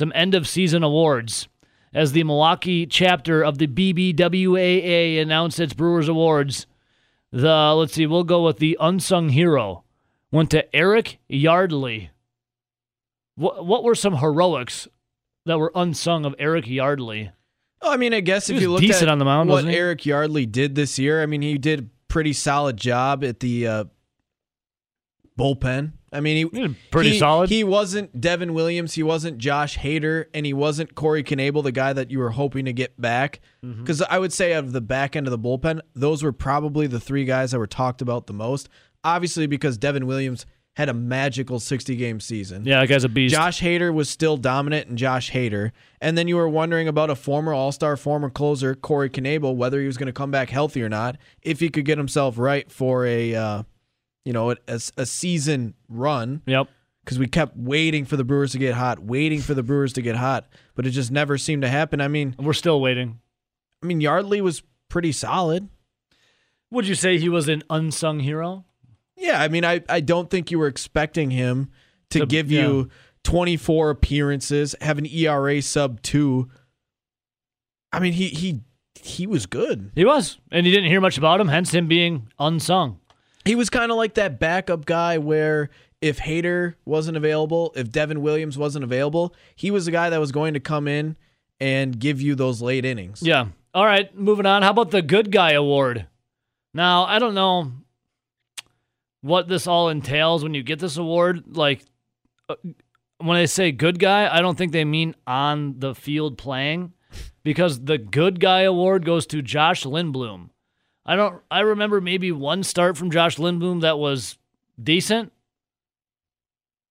some end of season awards as the Milwaukee chapter of the BBWAA announced its Brewers Awards. The let's see, we'll go with the unsung hero went to Eric Yardley. What what were some heroics that were unsung of Eric Yardley? Oh, I mean, I guess He if you look at on the mound, what? Eric Yardley did this year, I mean, he did a pretty solid job at the uh, bullpen. I mean, he, He pretty he- solid. He wasn't Devin Williams. He wasn't Josh Hader, and he wasn't Corey Knebel, the guy that you were hoping to get back. Mm-hmm. Because I would say, out of the back end of the bullpen, those were probably the three guys that were talked about the most. Obviously, because Devin Williams had a magical 60 game season. Yeah, that guy's a beast. Josh Hader was still dominant and Josh Hader. And then you were wondering about a former All Star, former closer, Corey Knebel, whether he was going to come back healthy or not, if he could get himself right for a, uh, you know, a, a season run. Yep. Because we kept waiting for the Brewers to get hot, waiting for the Brewers to get hot, but it just never seemed to happen. I mean, We're still waiting. I mean, Yardley was pretty solid. Would you say he was an unsung hero? Yeah, I mean, I, I don't think you were expecting him to, To- give yeah. you 24 appearances, have an ERA sub two. I mean, he he he was good. He was, and you didn't hear much about him, hence him being unsung. He was kind of like that backup guy where if Hader wasn't available, if Devin Williams wasn't available, he was the guy that was going to come in and give you those late innings. Yeah. All right, moving on. How about the Good Guy Award? Now, I don't know what this all entails when you get this award. Like, uh, when they say good guy, I don't think they mean on the field playing because the Good Guy Award goes to Josh Lindblom. I don't, I remember maybe one start from Josh Lindblom that was decent.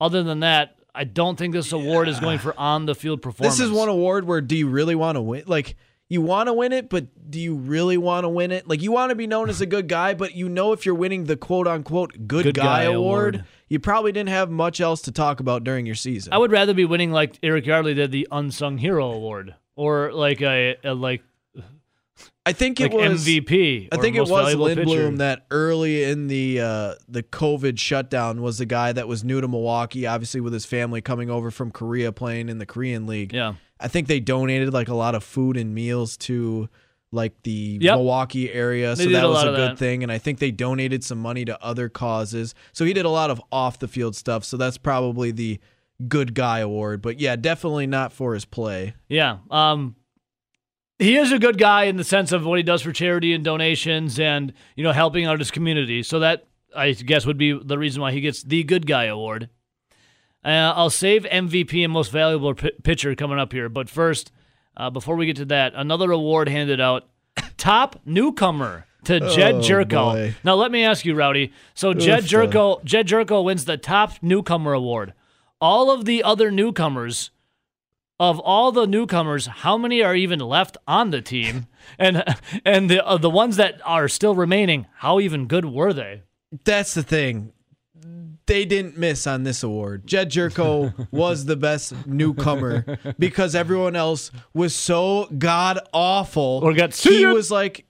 Other than that, I don't think this award is going for on the field performance. This is one award where do you really want to win? Like you want to win it, but do you really want to win it? Like you want to be known as a good guy, but you know if you're winning the quote unquote good, Good guy, guy award, award. you probably didn't have much else to talk about during your season. I would rather be winning like Eric Yardley did the unsung hero award, or like a, a like I think it like was MVP. I think it was Lindblom pitcher. that early in the uh, the COVID shutdown was the guy that was new to Milwaukee, obviously with his family coming over from Korea playing in the Korean League. Yeah, I think they donated like a lot of food and meals to like the Yep. Milwaukee area, They so that a was a good that. thing. And I think they donated some money to other causes. So he did a lot of off the field stuff. So that's probably the good guy award. But yeah, definitely not for his play. yeah. Um, he is a good guy in the sense of what he does for charity and donations, and you know helping out his community. So that I guess would be the reason why he gets the good guy award. Uh, I'll save MVP and most valuable p- pitcher coming up here, but first, uh, before we get to that, another award handed out: top newcomer to Jedd Oh, Gyorko. boy. Now let me ask you, Rowdy. So Jedd Oof. Gyorko, Jedd Gyorko wins the top newcomer award. All of the other newcomers, of all the newcomers, how many are even left on the team? And and the uh, the ones that are still remaining, how even good were they? That's the thing. They didn't miss on this award. Jedd Gyorko was the best newcomer because everyone else was so god awful. Or got he was like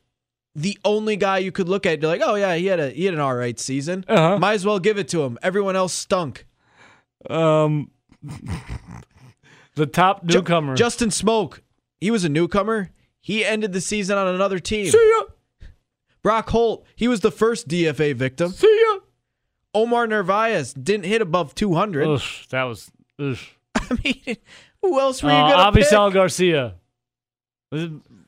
the only guy you could look at. You're like, oh yeah, he had a he had an all right season. Uh-huh. Might as well give it to him. Everyone else stunk. Um, the top Ju- newcomer. Justin Smoak, he was a newcomer. He ended the season on another team. see ya, Brock Holt, he was the first DFA victim. see ya. Omar Narvaez didn't hit above 200. Ugh, that was. Ugh. I mean, who else were you Uh, gonna pick? Avisail Garcia.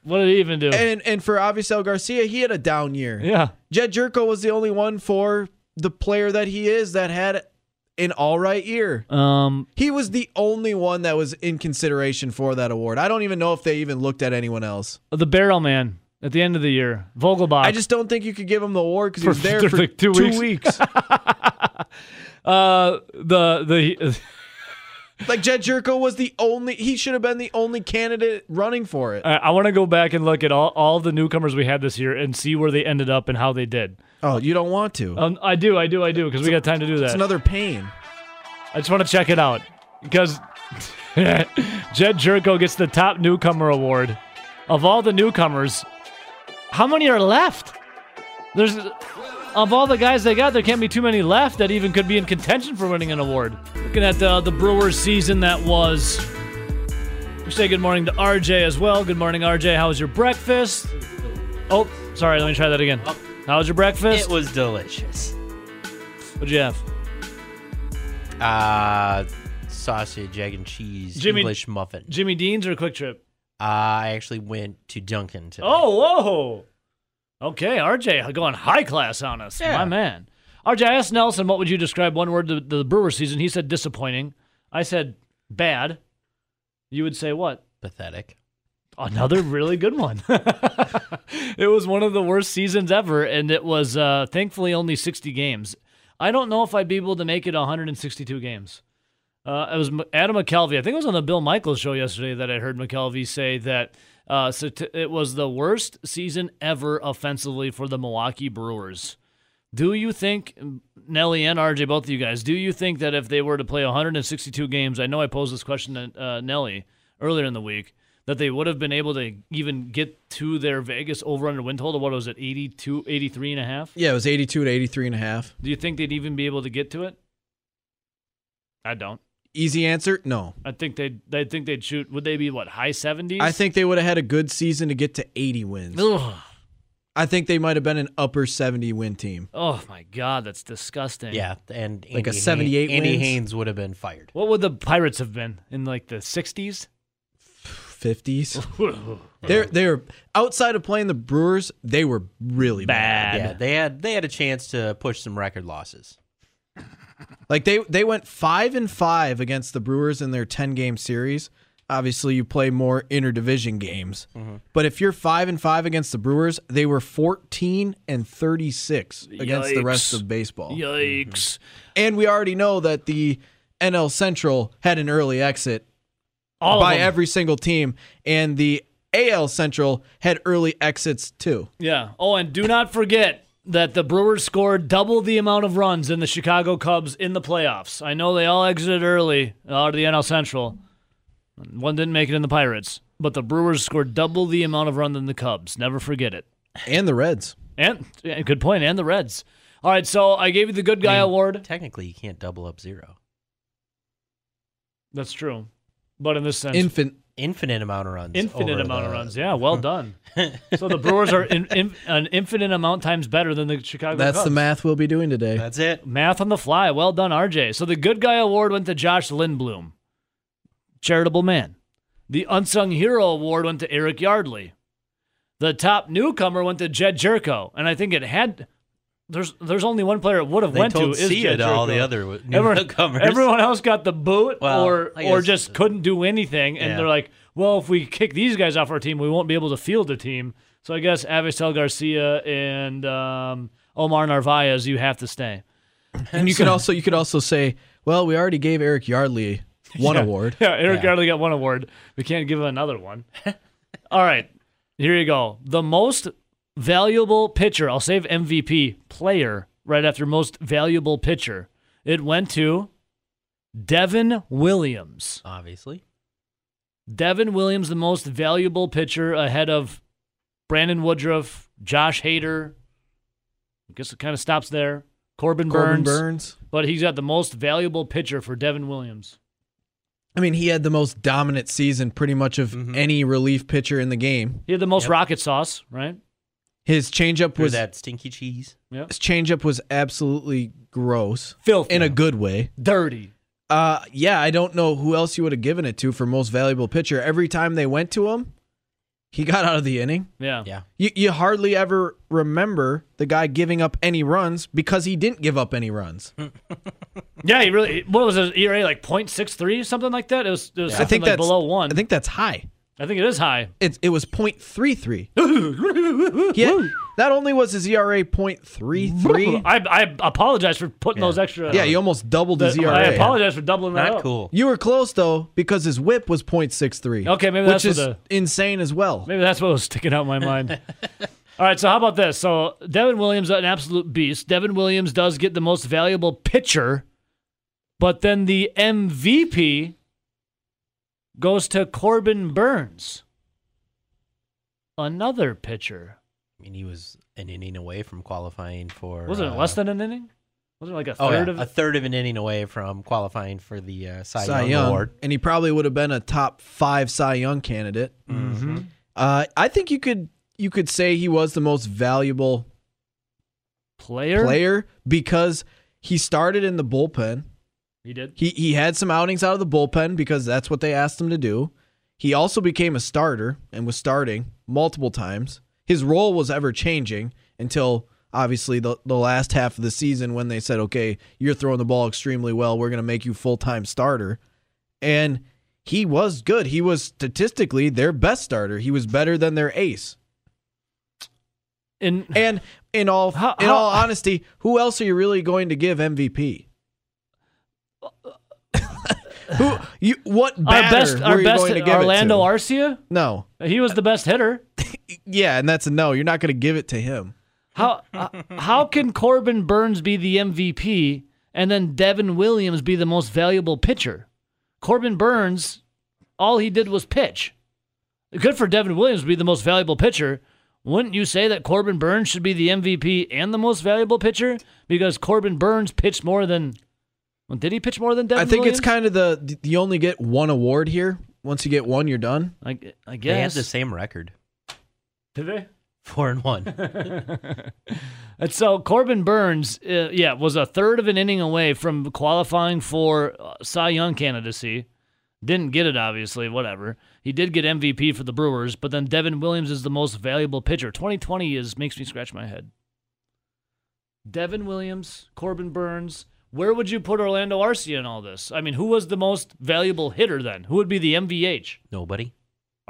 What did he even do? And and for Avisail Garcia, he had a down year. yeah. Jedd Gyorko was the only one for the player that he is that had an all right year. Um. He was the only one that was in consideration for that award. I don't even know if they even looked at anyone else. The Barrel Man at the end of the year, Vogelbach. I just don't think you could give him the award because he was there for for like two two, weeks. weeks. uh the the like Jedd Gyorko was the only. He should have been the only candidate running for it. I, I want to go back and look at all all the newcomers we had this year and see where they ended up and how they did. Oh, you don't want to. Um, I do, I do, I do, because we got time to do that. It's another pain. I just want to check it out because Jedd Gyorko gets the top newcomer award of all the newcomers. How many are left? There's of all the guys they got, there can't be too many left that even could be in contention for winning an award. Looking at the the Brewers season that was We say good morning to RJ as well. Good morning, RJ. How was your breakfast? Oh, sorry. Let me try that again. How was your breakfast? It was delicious. What'd you have? Uh, sausage, egg, and cheese Jimmy- English muffin. Jimmy Dean's or Kwik Trip? Uh, I actually went to Dunkin' today. Oh, whoa. Okay, RJ going high class on us. Yeah. My man. RJ, I asked Nelson, what would you describe one word to the Brewer season? He said disappointing. I said bad. You would say what? pathetic. Another really good one. it was one of the worst seasons ever, and it was uh, thankfully only 60 games. I don't know if I'd be able to make it 162 games. Uh, it was Adam McCalvy. I think it was on the Bill Michaels show yesterday that I heard McCalvy say that uh, so t- it was the worst season ever offensively for the Milwaukee Brewers. Do you think, Nelly and RJ, both of you guys, do you think that if they were to play 162 games, I know I posed this question to uh, Nelly earlier in the week, that they would have been able to even get to their Vegas over under win total? What was it, 82, 83 and a half? Yeah, it was 82 to 83 and a half. Do you think they'd even be able to get to it? I don't. Easy answer, no. I think they'd, I think they'd shoot, would they be, what, high 70s? I think they would have had a good season to get to 80 wins. Ugh. I think they might have been an upper 70 win team. Oh, my God, that's disgusting. Yeah, and Like a 78 Andy wins? Haynes would have been fired. What would the Pirates have been in like the 60s? 50s. They're they're outside of playing the Brewers, they were really bad. Bad. Yeah, they had they had a chance to push some record losses. Like they they went 5 and 5 against the Brewers in their 10 game series. Obviously, you play more interdivision games. Mm-hmm. But if you're 5 and 5 against the Brewers, they were 14 and 36 against the rest of baseball. Yikes. And we already know that the NL Central had an early exit All by of them. every single team, and the AL Central had early exits too. Yeah. Oh, and do not forget that the Brewers scored double the amount of runs than the Chicago Cubs in the playoffs. I know they all exited early uh, out of the NL Central. One didn't make it in the Pirates, but the Brewers scored double the amount of run than the Cubs. Never forget it. And the Reds. And yeah, good point. And the Reds. All right, so I gave you the good guy I mean, award. Technically, you can't double up zero. That's true, but in this sense, Infant. Infinite amount of runs. infinite over amount of runs. Yeah, well done. so the Brewers are in, in, an infinite amount times better than the Chicago. That's the math we'll be doing today. That's it. Math on the fly. Well done, RJ. So the good guy award went to Josh Lindblom, charitable man. The unsung hero award went to Eric Yardley. The top newcomer went to Jedd Gyorko, and I think it had. There's there's only one player it would have They went to told is see Jedd to all the other w- Everyone, newcomers. everyone else got the boot, Well, or or guess- just couldn't do anything, and Yeah. they're like, well, if we kick these guys off our team, we won't be able to field a team. So I guess Avisail Garcia and um, Omar Narvaez, you have to stay. And you could also you could also say, well, we already gave Eric Yardley one Yeah. award. Yeah, Eric Yeah. Yardley got one award. We can't give him another one. All right, here you go. The most valuable pitcher. I'll save MVP player right after most valuable pitcher. It went to Devin Williams. obviously. Devin Williams, the most valuable pitcher ahead of Brandon Woodruff, Josh Hader. I guess it kind of stops there. Corbin, Corbin Burnes, Burnes. but he's got the most valuable pitcher for Devin Williams. I mean, he had the most dominant season pretty much of Mhm. any relief pitcher in the game. He had the most Yep. rocket sauce, right? His changeup Through was that stinky cheese. his changeup was absolutely gross Filthy. in a good way. dirty. Uh, yeah, I don't know who else you would have given it to for most valuable pitcher. Every time they went to him, he got out of the inning. Yeah. Yeah. You you hardly ever remember the guy giving up any runs because he didn't give up any runs. Yeah, he really what was his ERA like 0.63 something like that? It was, it was I something think like that's below 1. I think that's high. I think it is high. It it was .33. yeah, not only was his ERA .33. I I apologize for putting Yeah. those extra yeah, he almost doubled his ERA. I apologize for doubling that Not up. cool. You were close though because his WHIP was .63. Okay, maybe which that's is what insane as well. Maybe that's what was sticking out in my mind. All right, so how about this? So Devin Williams, an absolute beast. Devin Williams does get the most valuable pitcher, but then the MVP goes to Corbin Burnes, another pitcher. I mean, he was an inning away from qualifying for. Wasn't it uh, less than an inning? Wasn't it like a Oh, third yeah. of a third of an inning away from qualifying for the uh, Cy, Cy Young, Young, Award. and he probably would have been a top five Cy Young candidate. Mm-hmm. Uh, I think you could you could say he was the most valuable player? player because he started in the bullpen. He did. He he had some outings out of the bullpen because that's what they asked him to do. He also became a starter and was starting multiple times. His role was ever changing until obviously the, the last half of the season when they said, "Okay, you're throwing the ball extremely well. We're going to make you full-time starter." And he was good. He was statistically their best starter. He was better than their ace. In And in all How- in how- all honesty, who else are you really going to give MVP? who you what our best, our best, going to give Orlando? Arcia. no. He was the best hitter. Yeah, and that's a no. You're not going to give it to him. How uh, how can Corbin Burnes be the MVP and then Devin Williams be the most valuable pitcher? Corbin Burnes, all he did was pitch. Good for Devin Williams to be the most valuable pitcher. Wouldn't you say that Corbin Burnes should be the MVP and the most valuable pitcher because Corbin Burnes pitched more than? Well, did he pitch more than Devin? I think Williams? it's kind of the you only get one award here. Once you get one, you're done. I, I They had the same record, Did they? four and one. And so Corbin Burnes, uh, yeah, was a third of an inning away from qualifying for uh, Cy Young candidacy. Didn't get it, obviously. Whatever. He did get MVP for the Brewers, but then Devin Williams is the most valuable pitcher. 2020 is makes me scratch my head. Devin Williams, Corbin Burnes. Where would you put Orlando Arcia in all this? I mean, who was the most valuable hitter then? Who would be the MVH? Nobody.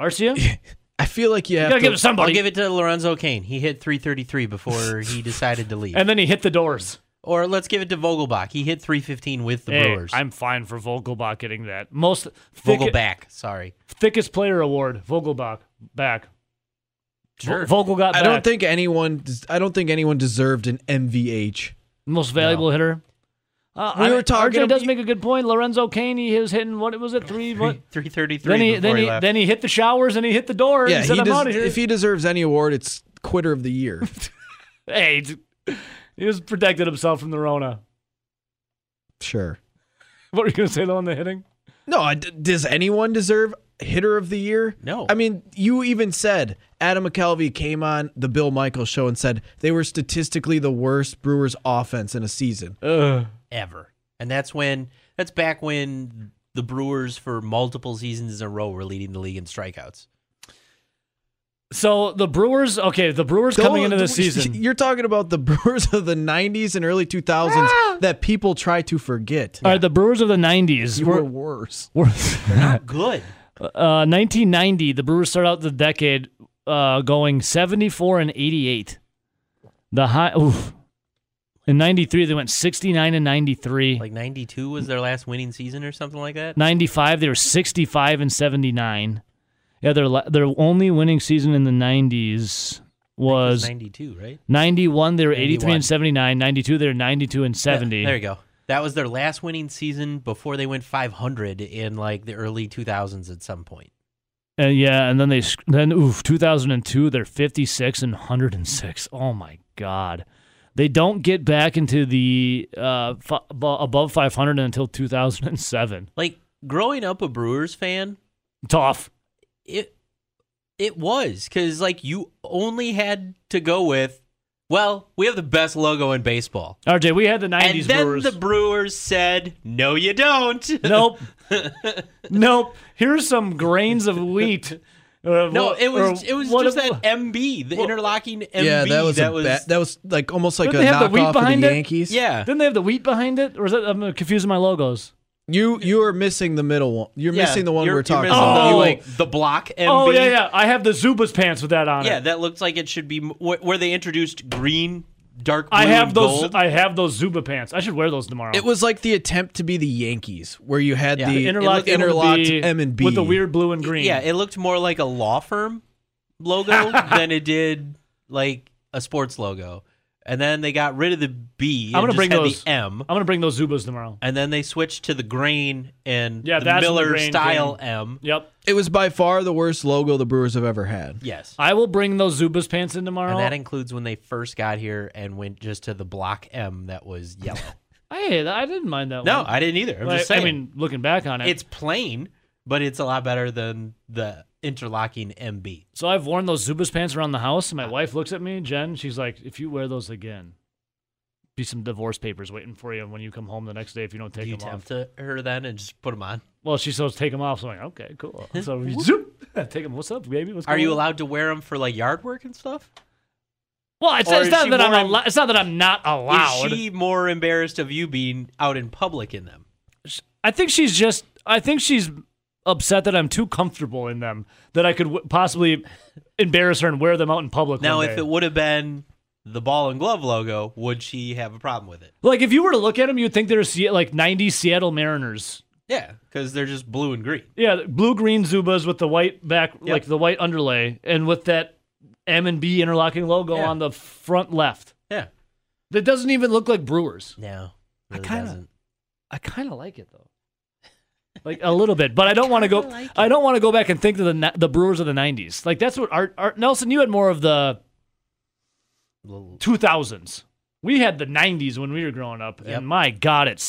Arcia? I feel like you You have gotta to. give it to somebody. I'll give it to Lorenzo Cain. He hit 333 before he decided to leave. and then he hit the doors. or let's give it to Vogelbach. He hit 315 with the Hey, Brewers. I'm fine for Vogelbach getting that. Most thick, Vogelbach. Sorry. thickest player award. Vogelbach back. Sure. Vogel got I back. don't think anyone. I don't think anyone deserved an MVH. most valuable hitter. Uh, We I- were talking RJ does make a good point. Lorenzo Cain, he was hitting what was it three? What? 333 Then he then he, he then he hit the showers and he hit the door. Yeah, and said, he "I'm des- out of here." if he deserves any award, it's quitter of the year. hey, he was protected himself from the Rona. sure. What were you gonna say though on the hitting? No, I- d- does anyone deserve hitter of the year? No. I mean, you even said Adam McCalvy came on the Bill Michaels show and said they were statistically the worst Brewers offense in a season. Ugh. Ever. And that's when that's back when the Brewers for multiple seasons in a row were leading the league in strikeouts. So the Brewers, okay, the Brewers coming into the season. You're talking about the Brewers of the 90s and early 2000s that people try to forget. All right, the Brewers of the '90s You were, were worse. were Good. Uh, 1990, the Brewers start out the decade uh, going 74 and 88. The high, oof. In 93, they went 69 and 93. Like 92 was their last winning season or something like that. 95, they were 65 and 79. Yeah, their their only winning season in the 90s was 92, right? 91. They were 83 and 79. 92, they were 92 and 70. Yeah, there you go. That was their last winning season before they went 500 in like the early 2000s at some point. Uh, yeah, and then they sc- then oof, 2002 they're 56 and 106. Oh my god. They don't get back into the uh abo- above 500 until 2007. Like growing up a Brewers fan, Tough. it it was cuz like you only had to go with well, we have the best logo in baseball. RJ, we had the 90s and then Brewers. the Brewers said, "No you don't." nope. nope. Here's some grains of wheat. Uh, No, it was it was just that MB, the interlocking MB. yeah, that was, that was ba- that was like almost like a have the knockoff of the it? Yankees. yeah. Didn't they have the wheat behind it? Or is that I'm confusing my logos? You you are missing the middle one. You're Yeah, missing the one we're talking about. The, Oh. like the block MB. Oh yeah, yeah. I have the Zubaz pants with that on Yeah, it. that looks like it should be where they introduced green, dark blue, I have and those. gold. I have those Zuba pants. I should wear those tomorrow. It was like the attempt to be the Yankees, where you had Yeah. the interlocked, it interlocked with M and B with the weird blue and green. Yeah, it looked more like a law firm logo than it did like a sports logo. And then they got rid of the B. I'm gonna bring those- the M. I'm gonna bring those Zubaz tomorrow. And then they switched to the grain and Yeah, the that's when the Miller grain style came. M. Yep. It was by far the worst logo the Brewers have ever had. Yes. I will bring those Zubaz pants in tomorrow. And that includes when they first got here and went just to the block M that was yellow. I I didn't mind that No, one. I didn't either. I'm Like, just saying. I mean, looking back on it, it's plain, but it's a lot better than the interlocking MB. so I've worn those Zubaz pants around the house, and my wife looks at me, Jen. She's like, "If you wear those again, be some divorce papers waiting for you when you come home the next day if you don't take Do you them off." tempt her then and just put them on? Well, she says take them off. So I'm like, okay, cool. So we zoop, take them. What's up, baby? What's Are you on?" allowed to wear them for like yard work and stuff? Well, it's, it's not that I'm allo- It's not that I'm not allowed. Is she more embarrassed of you being out in public in them? I think she's just. I think she's upset that I'm too comfortable in them that I could w- possibly embarrass her and wear them out in public. Now, if it would have been the ball and glove logo, would she have a problem with it? like if you were to look at them, you'd think they're Se- like '90s Seattle Mariners. Yeah, because they're just blue and green. Yeah, blue green Zubaz with the white back, Yep. like the white underlay, and with that M and B interlocking logo Yeah. on the front left. Yeah. That doesn't even look like Brewers. No, I kinda- doesn't. I kind of like it though, like a little bit, but I don't want to go. kinda like I don't want to go back and think of the the Brewers of the '90s. Like that's what Art, Art Nelson. You had more of the 2000s. We had the 90s when we were growing up, Yep. and my God, it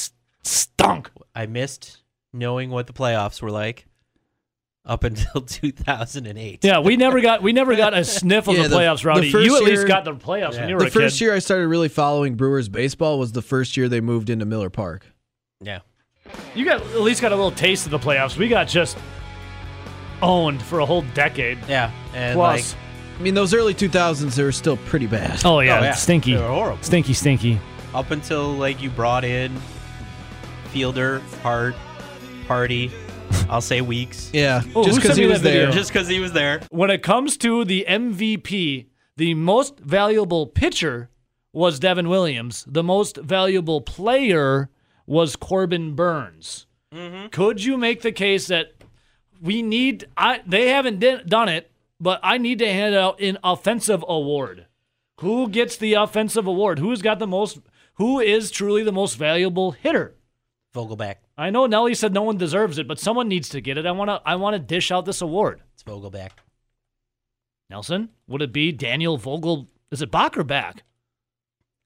stunk. I missed knowing what the playoffs were like up until 2008. Yeah, we never got we never got a sniff of Yeah, the the- playoffs, the Rowdy. first you at least got the playoffs Yeah. when you were The a first kid. year I started really following Brewers baseball was the first year they moved into Miller Park. Yeah. You got at least got a little taste of the playoffs. We got just owned for a whole decade Yeah. And plus. like, I mean, those early 2000s, they were still pretty bad. oh yeah, oh, yeah, stinky, They were horrible. stinky, stinky. Up until like you brought in Fielder, Hart, Hardy, I'll say Weeks. Yeah, Oh, just who because sent he me was that video? there. Just because he was there. When it comes to the MVP, the most valuable pitcher was Devin Williams. The most valuable player was Corbin Burnes. Mm-hmm. Could you make the case that we need? I they haven't di- done it, but I need to hand out an offensive award. Who gets the offensive award? Who's got the most? Who is truly the most valuable hitter? Vogelback. I know Nelly said no one deserves it, but someone needs to get it. I want to. I want to dish out this award. It's Vogelback. Nelson, would it be Daniel Vogel? Is it Bach or back?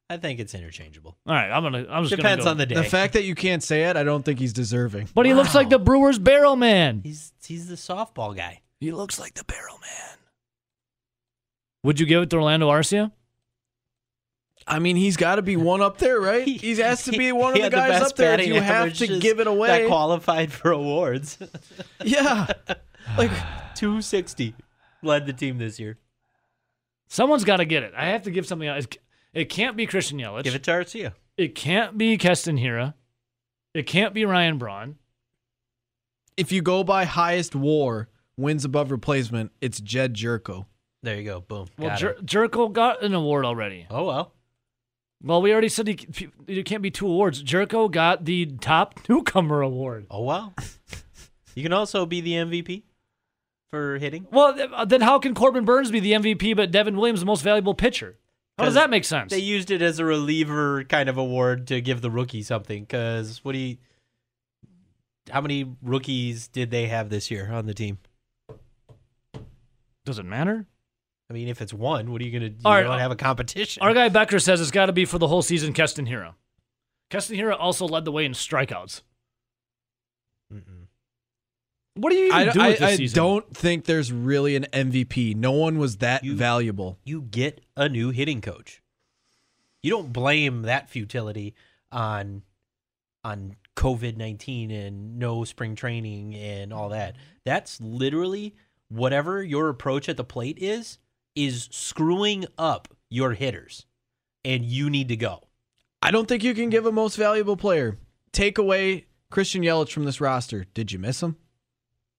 I think it's interchangeable. All right, I'm gonna. I'm just Depends gonna go. on the day. The fact that you can't say it, I don't think he's deserving. But he looks like the Brewers barrel man. he's he's the softball guy. He looks like the barrel man. Would you give it to Orlando Arcia? I mean, he's got to be one up there, right? He- He has to be one he of the had guys best up there. If batting you have to averages give it That away, qualified for awards. yeah. Like 260 led the team this year. Someone's got to get it. I have to give something else. It can't be Christian Yelich. Give it to Arcia. It can't be Keston Hiura. It can't be Ryan Braun. if you go by highest WAR wins above replacement, it's Jedd Gyorko. There you go. Boom. Well, Got Jer- Gyorko got an award already. Oh well. Well, we already said he, he can't be two awards. Gyorko got the top newcomer award. Oh well. you can also be the MVP for hitting. Well, uh, then how can Corbin Burnes be the MVP, but Devin Williams the most valuable pitcher? How does that make sense? They used it as a reliever kind of award to give the rookie something. Because what do you? How many rookies did they have this year on the team? Does it matter? I mean, if it's one, what are you gonna? You All right, don't have a competition. Our guy Becker says it's got to be for the whole season. Keston Hiura. Keston Hiura also led the way in strikeouts. Mm-mm. What do you even I, do I- with this I season? don't think there's really an MVP. No one was that You- valuable. You get a new hitting coach. You don't blame that futility on on COVID nineteen and no spring training and all that. That's literally whatever your approach at the plate is is screwing up your hitters, and you need to go. I don't think you can give a most valuable player. Take away Christian Yelich from this roster. Did you miss him?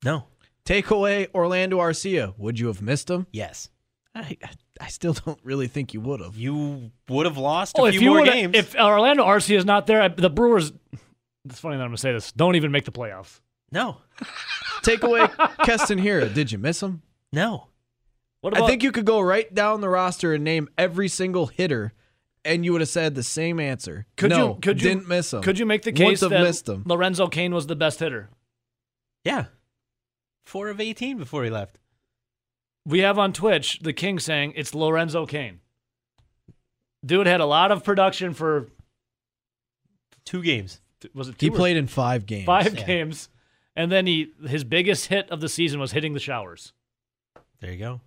No. Take away Orlando Arcia. Would you have missed him? Yes. I, I still don't really think you would have. You would have lost a Oh, if few you more games. if Orlando Arcia is not there, I- the Brewers. It's funny that I'm gonna say this. Don't even make the playoffs. no. Take away Keston Hiura. Did you miss him? No. What about? I think you could go right down the roster and name every single hitter, and you would have said the same answer. could no, you could you didn't miss him. Could you make the Wouldn't case that missed him. Lorenzo Cain was the best hitter? Yeah. Four of 18 before he left. We have on Twitch the King saying it's Lorenzo Cain. Dude had a lot of production for Two games. Was it two He or played in five games. five Yeah. games, and then he his biggest hit of the season was hitting the showers. There you go.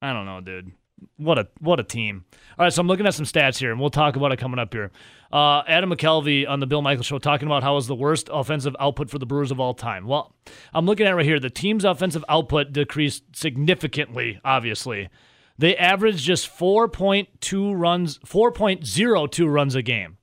I don't know, dude. What a what a team. All right, so I'm looking at some stats here, and we'll talk about it coming up here. Uh, Adam McCalvy on the Bill Michael show talking about how was the worst offensive output for the Brewers of all time. Well, I'm looking at right here. The team's offensive output decreased significantly. Obviously, they averaged just 4.2 runs, 4.02 runs a game.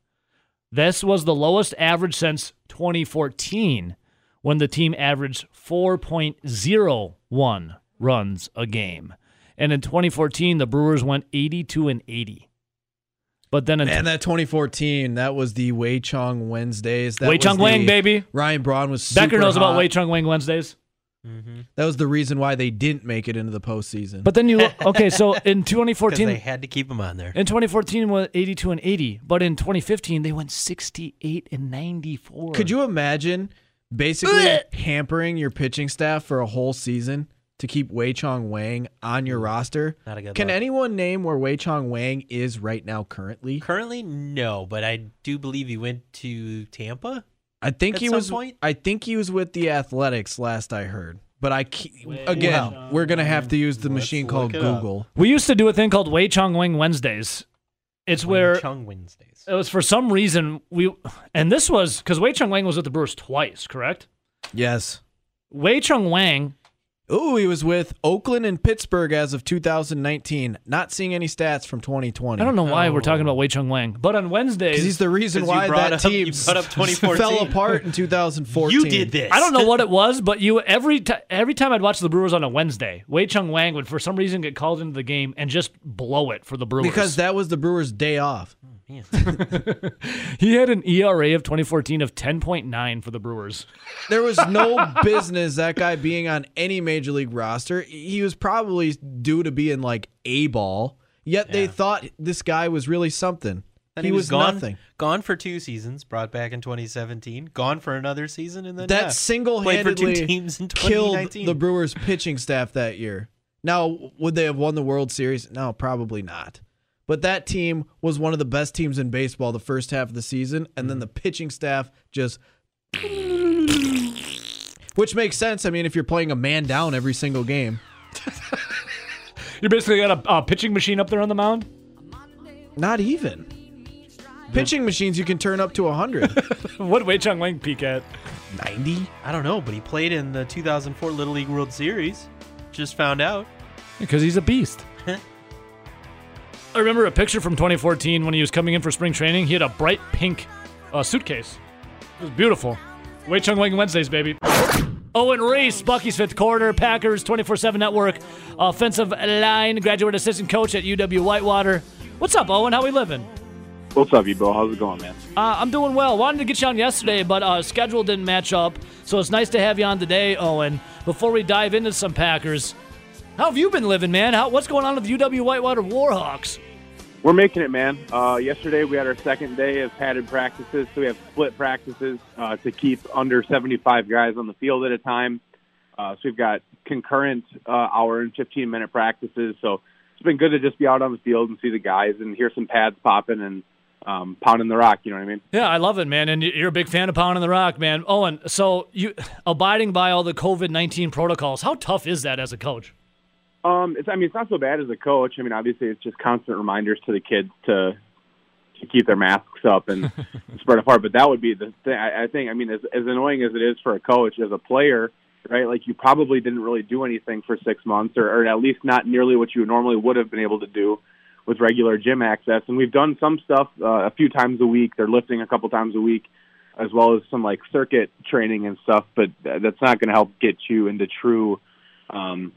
This was the lowest average since 2014, when the team averaged 4.01 runs a game. And in 2014, the Brewers went 82 and 80. But then in Man, that 2014, that was the Wei Chung Wednesdays. That Wei was Chung Wang, baby. Ryan Braun was super Becker knows about. Wei Chung Wang Wednesdays. Mm-hmm. That was the reason why they didn't make it into the postseason. But then you look, okay, so in 2014, they had to keep him on there. in 2014 was 82 and 80, but in 2015 they went 68 and 94. Could you imagine basically hampering your pitching staff for a whole season to keep Wei Chung Wang on your roster? Not a good Can look. anyone name where Wei Chung Wang is right now currently? Currently, no, but I do believe he went to Tampa. I think At he some was point? I think he was with the Athletics last I heard. But I ke- Wei again, Chung we're going to have to use the machine called it up. Google. We used to do a thing called Wei Chung Wang Wednesdays. It's where Chung Wednesdays. it was for some reason we, and this was because Wei Chung Wang was with the Brewers twice, correct? Yes. Wei Chung Wang Ooh, he was with Oakland and Pittsburgh as of 2019. Not seeing any stats from 2020. I don't know why we're talking Oh. about Wei Chung Wang, but on Wednesdays, Because he's the reason why that up- team brought up 2014. fell apart in 2014. You did this. I don't know what it was, but you every time every time I'd watch the Brewers on a Wednesday, Wei Chung Wang would for some reason get called into the game and just blow it for the Brewers Because that was the Brewers' day off. Man. he had an ERA of 2014 of 10.9 for the Brewers. There was no business that guy being on any major league roster. He was probably due to be in like A ball. Yet they thought this guy was really something. Then he, was, gone, nothing. Gone for two seasons, brought back in 2017. Gone for another season, and then That yeah, single-handedly teams in killed the Brewers pitching staff that year. Now, would they have won the World Series? No, probably not. But that team was one of the best teams in baseball the first half of the season, and then mm. the pitching staff just. Which makes sense. I mean, if you're playing a man down every single game, You basically got a, a pitching machine up there on the mound. not even. Pitching machines you can turn up to 100. what did Wei Chung Wang peak at? 90? I don't know, but he played in the 2004 Little League World Series. Just found out. Because he's a beast. I remember a picture from 2014 when he was coming in for spring training. He had a bright pink uh, suitcase. It was beautiful. Wei Chung Wang Wednesdays, baby. Owen Reese, Bucky's fifth quarter, Packers 24 7 network, offensive line, graduate assistant coach at UW Whitewater. What's up, Owen? How we living? What's up, you bro? How's it going, man? Uh, I'm doing well. Wanted to get you on yesterday, but uh, schedule didn't match up. So it's nice to have you on today, Owen. Before we dive into some Packers, how have you been living, man? How, what's going on with the UW Whitewater Warhawks? We're making it, man. Uh, yesterday we had our second day of padded practices, so we have split practices uh, to keep under 75 guys on the field at a time. Uh, so we've got concurrent uh, hour and 15 minute practices. So it's been good to just be out on the field and see the guys and hear some pads popping and um, pounding the rock. You know what I mean? Yeah, I love it, man. And you're a big fan of Pounding the Rock, man. Owen, so you abiding by all the COVID 19 protocols, how tough is that as a coach? Um, it's, I mean, it's not so bad as a coach. I mean, obviously, it's just constant reminders to the kids to to keep their masks up and spread apart. But that would be the thing. I, I think. I mean, as, as annoying as it is for a coach, as a player, right? Like you probably didn't really do anything for six months, or, or at least not nearly what you normally would have been able to do with regular gym access. And we've done some stuff uh, a few times a week. They're lifting a couple times a week, as well as some like circuit training and stuff. But th- that's not going to help get you into true um,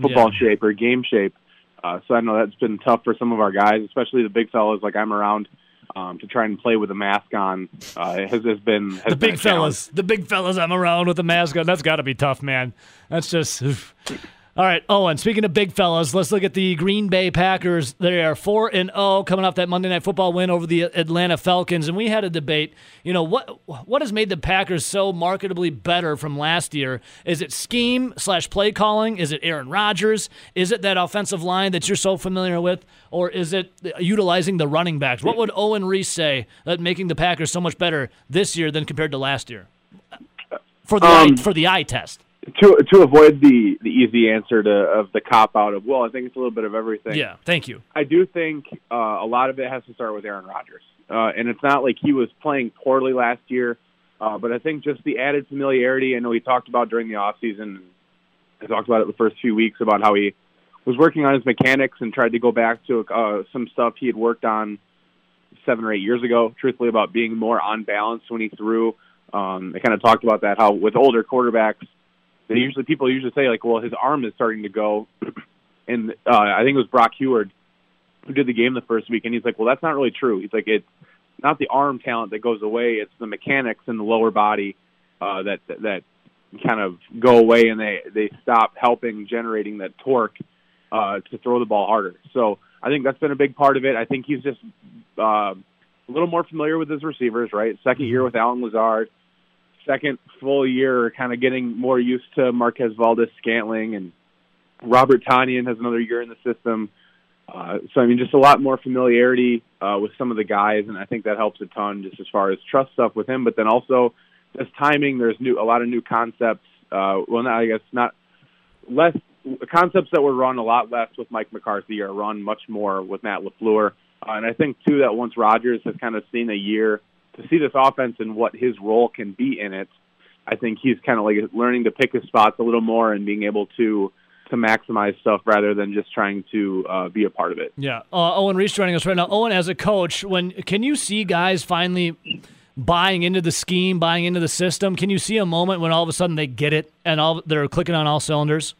football Yeah. shape or game shape. Uh, so I know that's been tough for some of our guys, especially the big fellas like I'm around. Um, to try and play with a mask on uh, has, has been has The been big fellas, the big fellas I'm around with a mask on. That's got to be tough, man. That's just. All right, Owen. Speaking of big fellas, let's look at the Green Bay Packers. They are four and zero, coming off that Monday Night Football win over the Atlanta Falcons, and we had a debate. You know what? What has made the Packers so marketably better from last year? Is it scheme slash play calling? Is it Aaron Rodgers? Is it that offensive line that you're so familiar with, or is it utilizing the running backs? What would Owen Reese say that making the Packers so much better this year than compared to last year? For the Um, eye, for the eye test. To to avoid the the easy answer to of the cop out of well, I think it's a little bit of everything. Yeah, thank you. I do think uh, a lot of it has to start with Aaron Rodgers, uh, and it's not like he was playing poorly last year, uh, but I think just the added familiarity. I know he talked about during the off season. I talked about it the first few weeks about how he was working on his mechanics and tried to go back to uh, some stuff he had worked on seven or eight years ago. Truthfully, about being more on balance when he threw. Um, I kind of talked about that how with older quarterbacks, they usually people usually say like, well, his arm is starting to go, and uh, I think it was Brock Huard who did the game the first week, and he's like, well, that's not really true. He's like, it's not the arm talent that goes away; it's the mechanics in the lower body uh, that that kind of go away, and they they stop helping generating that torque uh, to throw the ball harder. So I think that's been a big part of it. I think he's just uh, a little more familiar with his receivers, right? Second year with Allen Lazard, second full year, kind of getting more used to Marquez Valdes Scantling and Robert Tonyan has another year in the system. Uh, so I mean, just a lot more familiarity uh, with some of the guys, and I think that helps a ton, just as far as trust stuff with him. But then also, just timing. There's new a lot of new concepts. Uh, well, not, I guess not less concepts that were run a lot less with Mike McCarthy are run much more with Matt Lafleur. Uh, and I think too that once Rodgers has kind of seen a year to see this offense and what his role can be in it, I think he's kind of like learning to pick his spots a little more and being able to to maximize stuff rather than just trying to uh, be a part of it. Yeah, uh, Owen Reese joining us right now. Owen, as a coach, when can you see guys finally buying into the scheme, buying into the system? Can you see a moment when all of a sudden they get it and all they're clicking on all cylinders?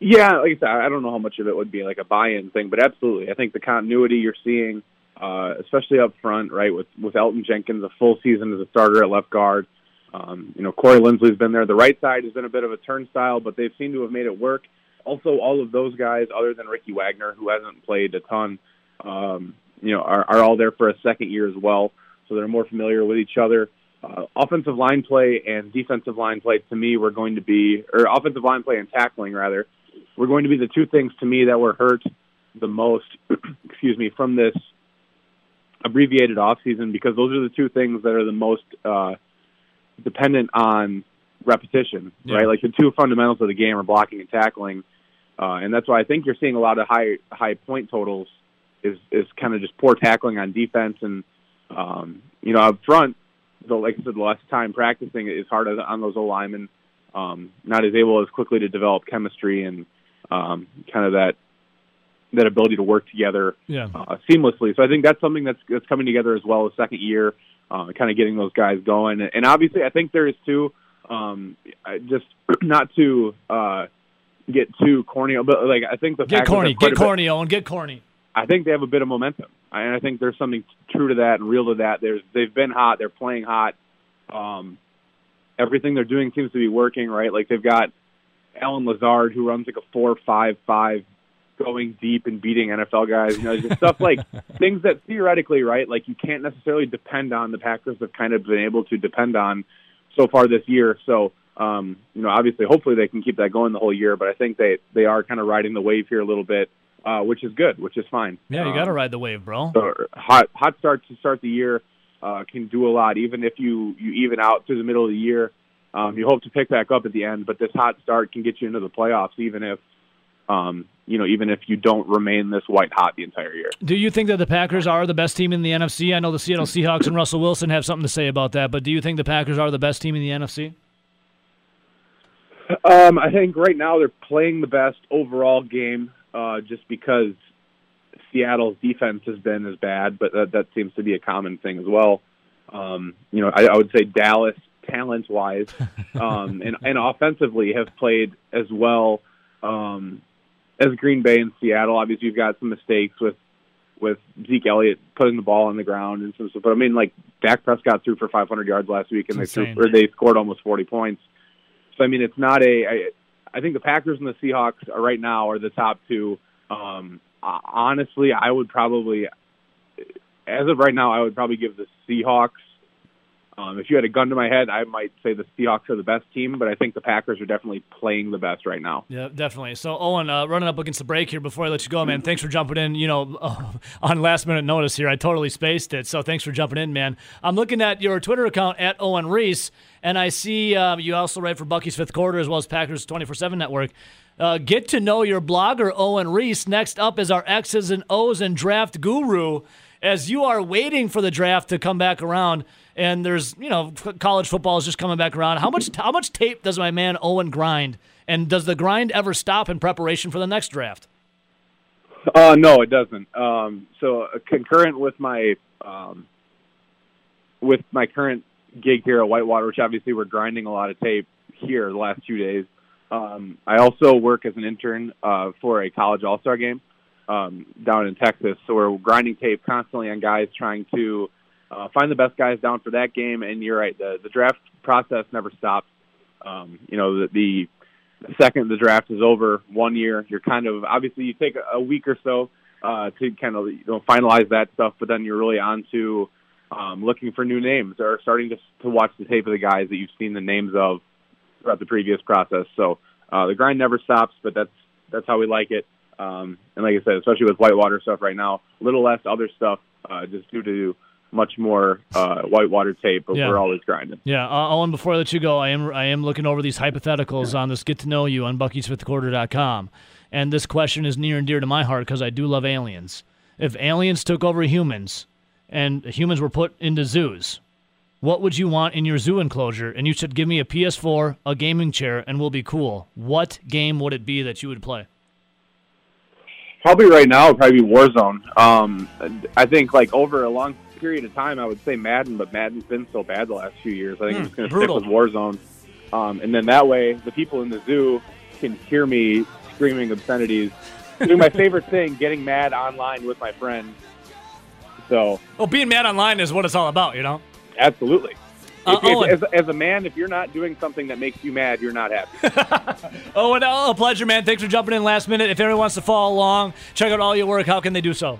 Yeah, like I said, I don't know how much of it would be like a buy-in thing, but absolutely, I think the continuity you're seeing, uh, especially up front, right, with with Elgton Jenkins, a full season as a starter at left guard. Um, you know, Corey Linsley's been there. The right side has been a bit of a turnstile, but they've seemed to have made it work. Also, all of those guys, other than Ricky Wagner, who hasn't played a ton, um, you know, are, are all there for a second year as well. So they're more familiar with each other. Uh, offensive line play and defensive line play to me were going to be, or offensive line play and tackling rather, were going to be the two things to me that were hurt the most, excuse me, from this abbreviated off season because those are the two things that are the most uh, dependent on repetition, Yeah. right? Like the two fundamentals of the game are blocking and tackling, uh, and that's why I think you're seeing a lot of high high point totals. Is is kind of just poor tackling on defense, and um, you know up front, the like I said, the less time practicing is hard on those O linemen. Um, not as able as quickly to develop chemistry and um, kind of that that ability to work together Yeah. uh, seamlessly. So I think that's something that's that's coming together as well as second year, uh, kind of getting those guys going. And obviously, I think there is too, um, just not to uh, get too corny, but like I think the Get corny, get a bit- corny, Owen, get corny. I think they have a bit of momentum, and I think there's something true to that and real to that. There's they've been hot, they're playing hot. Um, everything they're doing seems to be working right. Like they've got Allen Lazard who runs like a four five five, going deep and beating NFL guys. You know, just stuff like things that theoretically, right, like you can't necessarily depend on. The Packers have kind of been able to depend on so far this year. So. Um, you know, obviously, hopefully they can keep that going the whole year, but I think they they are kind of riding the wave here a little bit, uh, which is good, which is fine. Yeah, you Um, got to ride the wave, bro. so hot hot start to start the year uh, can do a lot. Even if you you even out through the middle of the year, um, you hope to pick back up at the end. But this hot start can get you into the playoffs, even if um, you know even if you don't remain this white hot the entire year. Do you think that the Packers are the best team in the NFC? I know the Seattle Seahawks and Russell Wilson have something to say about that, but do you think the Packers are the best team in the NFC? Um, I think right now they're playing the best overall game, uh, just because Seattle's defense has been as bad, but that, that seems to be a common thing as well. Um, you know, I, I would say Dallas, talent wise, um, and, and offensively, have played as well um, as Green Bay and Seattle. Obviously, you've got some mistakes with with Zeke Elliott putting the ball on the ground and some stuff. But I mean, like Dak Prescott threw for 500 yards last week, and they Insane. threw, or they scored almost 40 points. So I mean, it's not a. I, I think the Packers and the Seahawks are right now are the top two. Um, honestly, I would probably, as of right now, I would probably give the Seahawks. Um, if you had a gun to my head, I might say the Seahawks are the best team, but I think the Packers are definitely playing the best right now. Yeah, definitely. So, Owen, uh, running up against the break here before I let you go, man. Thanks for jumping in. You know, uh, on last minute notice here, I totally spaced it. So, thanks for jumping in, man. I'm looking at your Twitter account at Owen Reese, and I see uh, you also write for Bucky's Fifth Quarter as well as Packers 24 7 Network. Uh, get to know your blogger, Owen Reese. Next up is our X's and O's and draft guru. As you are waiting for the draft to come back around, and there's you know college football is just coming back around. How much how much tape does my man Owen grind, and does the grind ever stop in preparation for the next draft? Uh, no, it doesn't. Um, so uh, concurrent with my um, with my current gig here at Whitewater, which obviously we're grinding a lot of tape here the last few days. Um, I also work as an intern uh, for a college all star game um, down in Texas. So we're grinding tape constantly on guys trying to uh, find the best guys down for that game. And you're right, the the draft process never stops. Um, you know, the, the second the draft is over, one year, you're kind of obviously you take a, a week or so uh, to kind of you know finalize that stuff, but then you're really on to um, looking for new names or starting to to watch the tape of the guys that you've seen the names of throughout the previous process. So uh, the grind never stops, but that's that's how we like it. Um, and like I said, especially with whitewater stuff right now, a little less other stuff uh, just due to much more uh, whitewater tape, but Yeah. we're always grinding. Yeah, uh, Owen. Before I let you go, I am I am looking over these hypotheticals on this Get to Know You on Bucky'sFifthQuarter.com, and this question is near and dear to my heart because I do love aliens. If aliens took over humans, and humans were put into zoos, what would you want in your zoo enclosure? And you should give me a PS4, a gaming chair, and we'll be cool. What game would it be that you would play? Probably right now, probably Warzone. Um, I think like over a long period of time, I would say Madden, but Madden's been so bad the last few years. I think I'm just going to stick with Warzone. Um, and then that way, the people in the zoo can hear me screaming obscenities, doing my favorite thing, getting mad online with my friends. So, Well, being mad online is what it's all about, you know. absolutely. Uh, If- if- as, as a man, if you're not doing something that makes you mad, you're not happy. Owen, oh, a pleasure, man. Thanks for jumping in last minute. If anyone wants to follow along, check out all your work. How can they do so?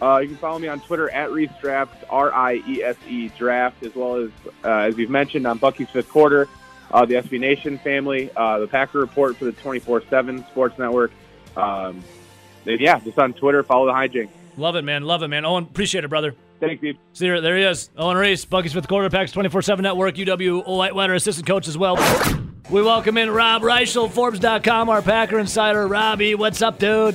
Uh, you can follow me on Twitter at Riese Draft, R I E S E Draft, as well as, uh, as you've mentioned, on Bucky's Fifth Quarter, uh, the SB Nation family, uh, the Packer Report for the 24 7 Sports Network. Um, yeah, just on Twitter, follow the hijink. Love it, man. Love it, man. Owen, appreciate it, brother. Thanks, dude. See there, there he is. Owen Riese, Bucky's Fifth Quarter, Packs 24-7 Network, UW Whitewater assistant coach as well. We welcome in Rob Reischel, Forbes.com, our Packer insider. Robbie, what's up, dude?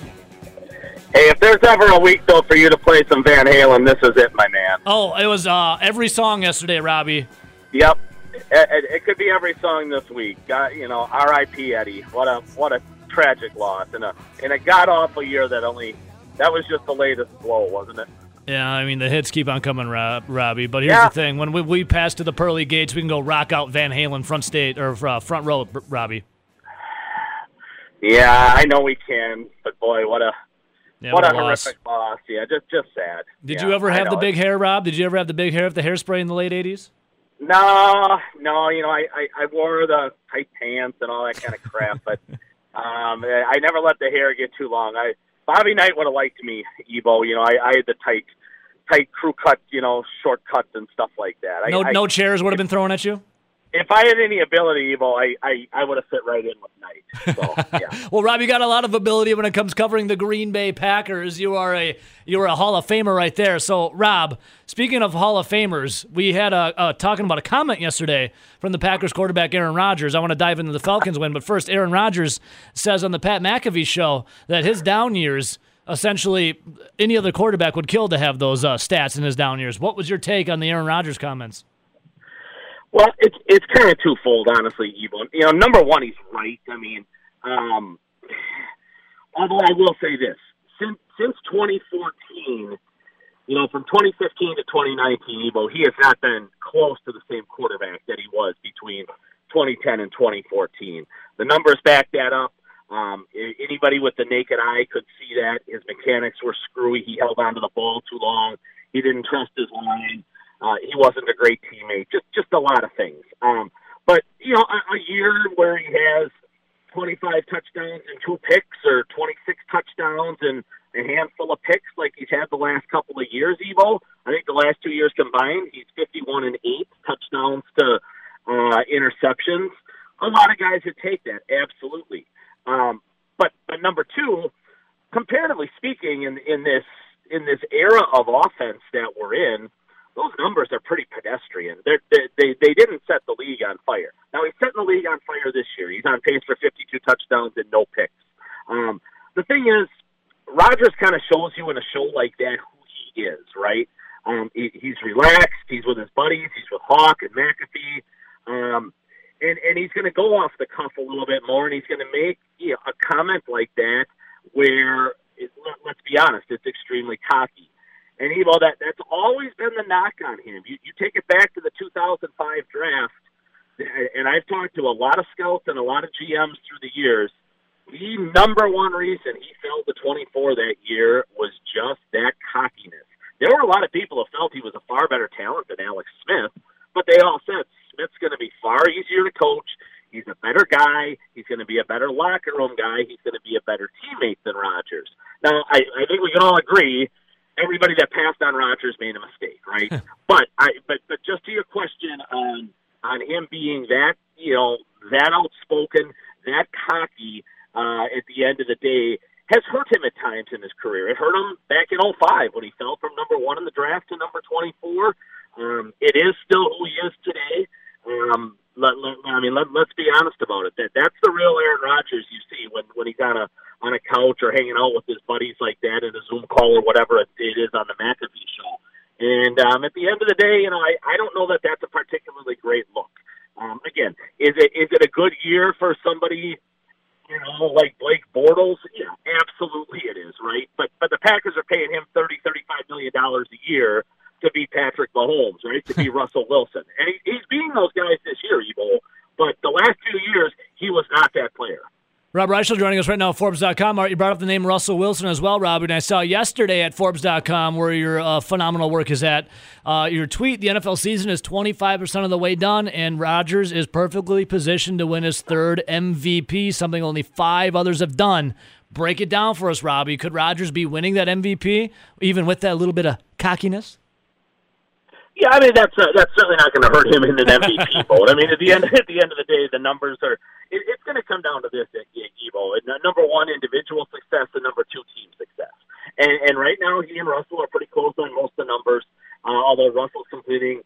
Hey, if there's ever a week though for you to play some Van Halen, this is it, my man. Oh, it was uh, every song yesterday, Robbie. Yep, it, it, it could be every song this week. God, you know, R.I.P. Eddie. What a what a tragic loss, and a and a god awful year that only that was just the latest blow, wasn't it? Yeah, I mean, the hits keep on coming, Rob, Robbie. But here's Yeah. the thing. When we, we pass to the pearly gates, we can go rock out Van Halen front state or uh, front row, Robbie. Yeah, I know we can, but boy, what a Yeah, what a loss. horrific loss. Yeah, just just sad. Did Yeah, you ever have the big hair, Rob? Did you ever have the big hair with the hairspray in the late 80s? No, no, you know, I, I, I wore the tight pants and all that kind of crap, but um, I never let the hair get too long. I Bobby Knight would have liked me, Evo. You know, I, I had the tight, tight crew cut, you know, short cuts and stuff like that. No, I, I, no chairs would have been thrown at you? If I had any ability, Evo, I, I, I would have fit right in with Knight. So yeah. Well, Rob, you got a lot of ability when it comes covering the Green Bay Packers. You are a you are a Hall of Famer right there. So, Rob, speaking of Hall of Famers, we had a, a talking about a comment yesterday from the Packers quarterback Aaron Rodgers. I want to dive into the Falcons win, but first, Aaron Rodgers says on the Pat McAfee show that his down years. Essentially, any other quarterback would kill to have those uh, stats in his down years. What was your take on the Aaron Rodgers comments? Well, it's it's kind of twofold, honestly, Evo. You know, number one, he's right. I mean, um, although I will say this: since since 2014, you know, from 2015 to 2019, Evo, he has not been close to the same quarterback that he was between 2010 and 2014. The numbers back that up. Um, anybody with the naked eye could see that his mechanics were screwy. He held onto the ball too long. He didn't trust his line. Uh, he wasn't a great teammate. Just just a lot of things. Um, but you know, a, a year where he has 25 touchdowns and two picks, or 26 touchdowns and a handful of picks like he's had the last couple of years, Evo. I think the last two years combined, he's 51 and 8 touchdowns to uh, interceptions. A lot of guys would take that, absolutely. Um, but, but number two, comparatively speaking, in, in this in this era of offense that we're in, those numbers are pretty pedestrian. They're, they they they didn't set the league on fire. Now he's setting the league on fire this year. He's on pace for 52 touchdowns and no picks. Um, the thing is, Rodgers kind of shows you in a show like that who he is, right? Um, he, he's relaxed. He's with his buddies. He's with Hawk and McAfee. Um, and, and he's going to go off the cuff a little bit more, and he's going to make you know, a comment like that where, it, let, let's be honest, it's extremely cocky. And Evo, that that's always been the knock on him. You, you take it back to the 2005 draft, and I've talked to a lot of scouts and a lot of GMs through the years the number one reason he fell to 24 that year was just that cockiness. There were a lot of people who felt he was a far better talent than Alex Smith, but they all said Smith's going to be far easier to coach. He's a better guy. He's going to be a better locker room guy. He's going to be a better teammate than Rodgers. Now, I, I think we can all agree everybody that passed on Rodgers made a mistake, right? but I, but but just to your question on on him being that you know that outspoken, that cocky, uh, at the end of the day has hurt him at times in his career. It hurt him back in 05 when he fell from number one in the draft to number 24. Um, it is still who he is today. Um, let, let, I mean, let, let's be honest about it. That that's the real Aaron Rodgers you see when when he's on a on a couch or hanging out with his buddies like that in a Zoom call or whatever it, is on the McAfee show. And um, at the end of the day, you know, I, I don't know that that's a particularly great look. Um, again, is it is it a good year for somebody you know, like Blake Bortles, yeah, absolutely it is, right? But but the Packers are paying him thirty, thirty-five million dollars a year to be Patrick Mahomes, right? To be Russell Wilson, and he, he's being those guys this year, Evo. But the last few years, he was not that player. Rob Reischel joining us right now at Forbes.com. Art, you brought up the name Russell Wilson as well, Rob, and I saw yesterday at Forbes.com where your uh, phenomenal work is at. Uh, your tweet, the NFL season is 25% of the way done, and Rodgers is perfectly positioned to win his third MVP, something only five others have done. Break it down for us, Robbie. Could Rodgers be winning that MVP, even with that little bit of cockiness? Yeah, I mean that's uh, that's certainly not going to hurt him in an MVP vote. I mean, at the end at the end of the day, the numbers are. It, it's going to come down to this at Evo. Number one, individual success, and number two, team success. And and right now, he and Russell are pretty close on most of the numbers. Uh, although Russell's completing,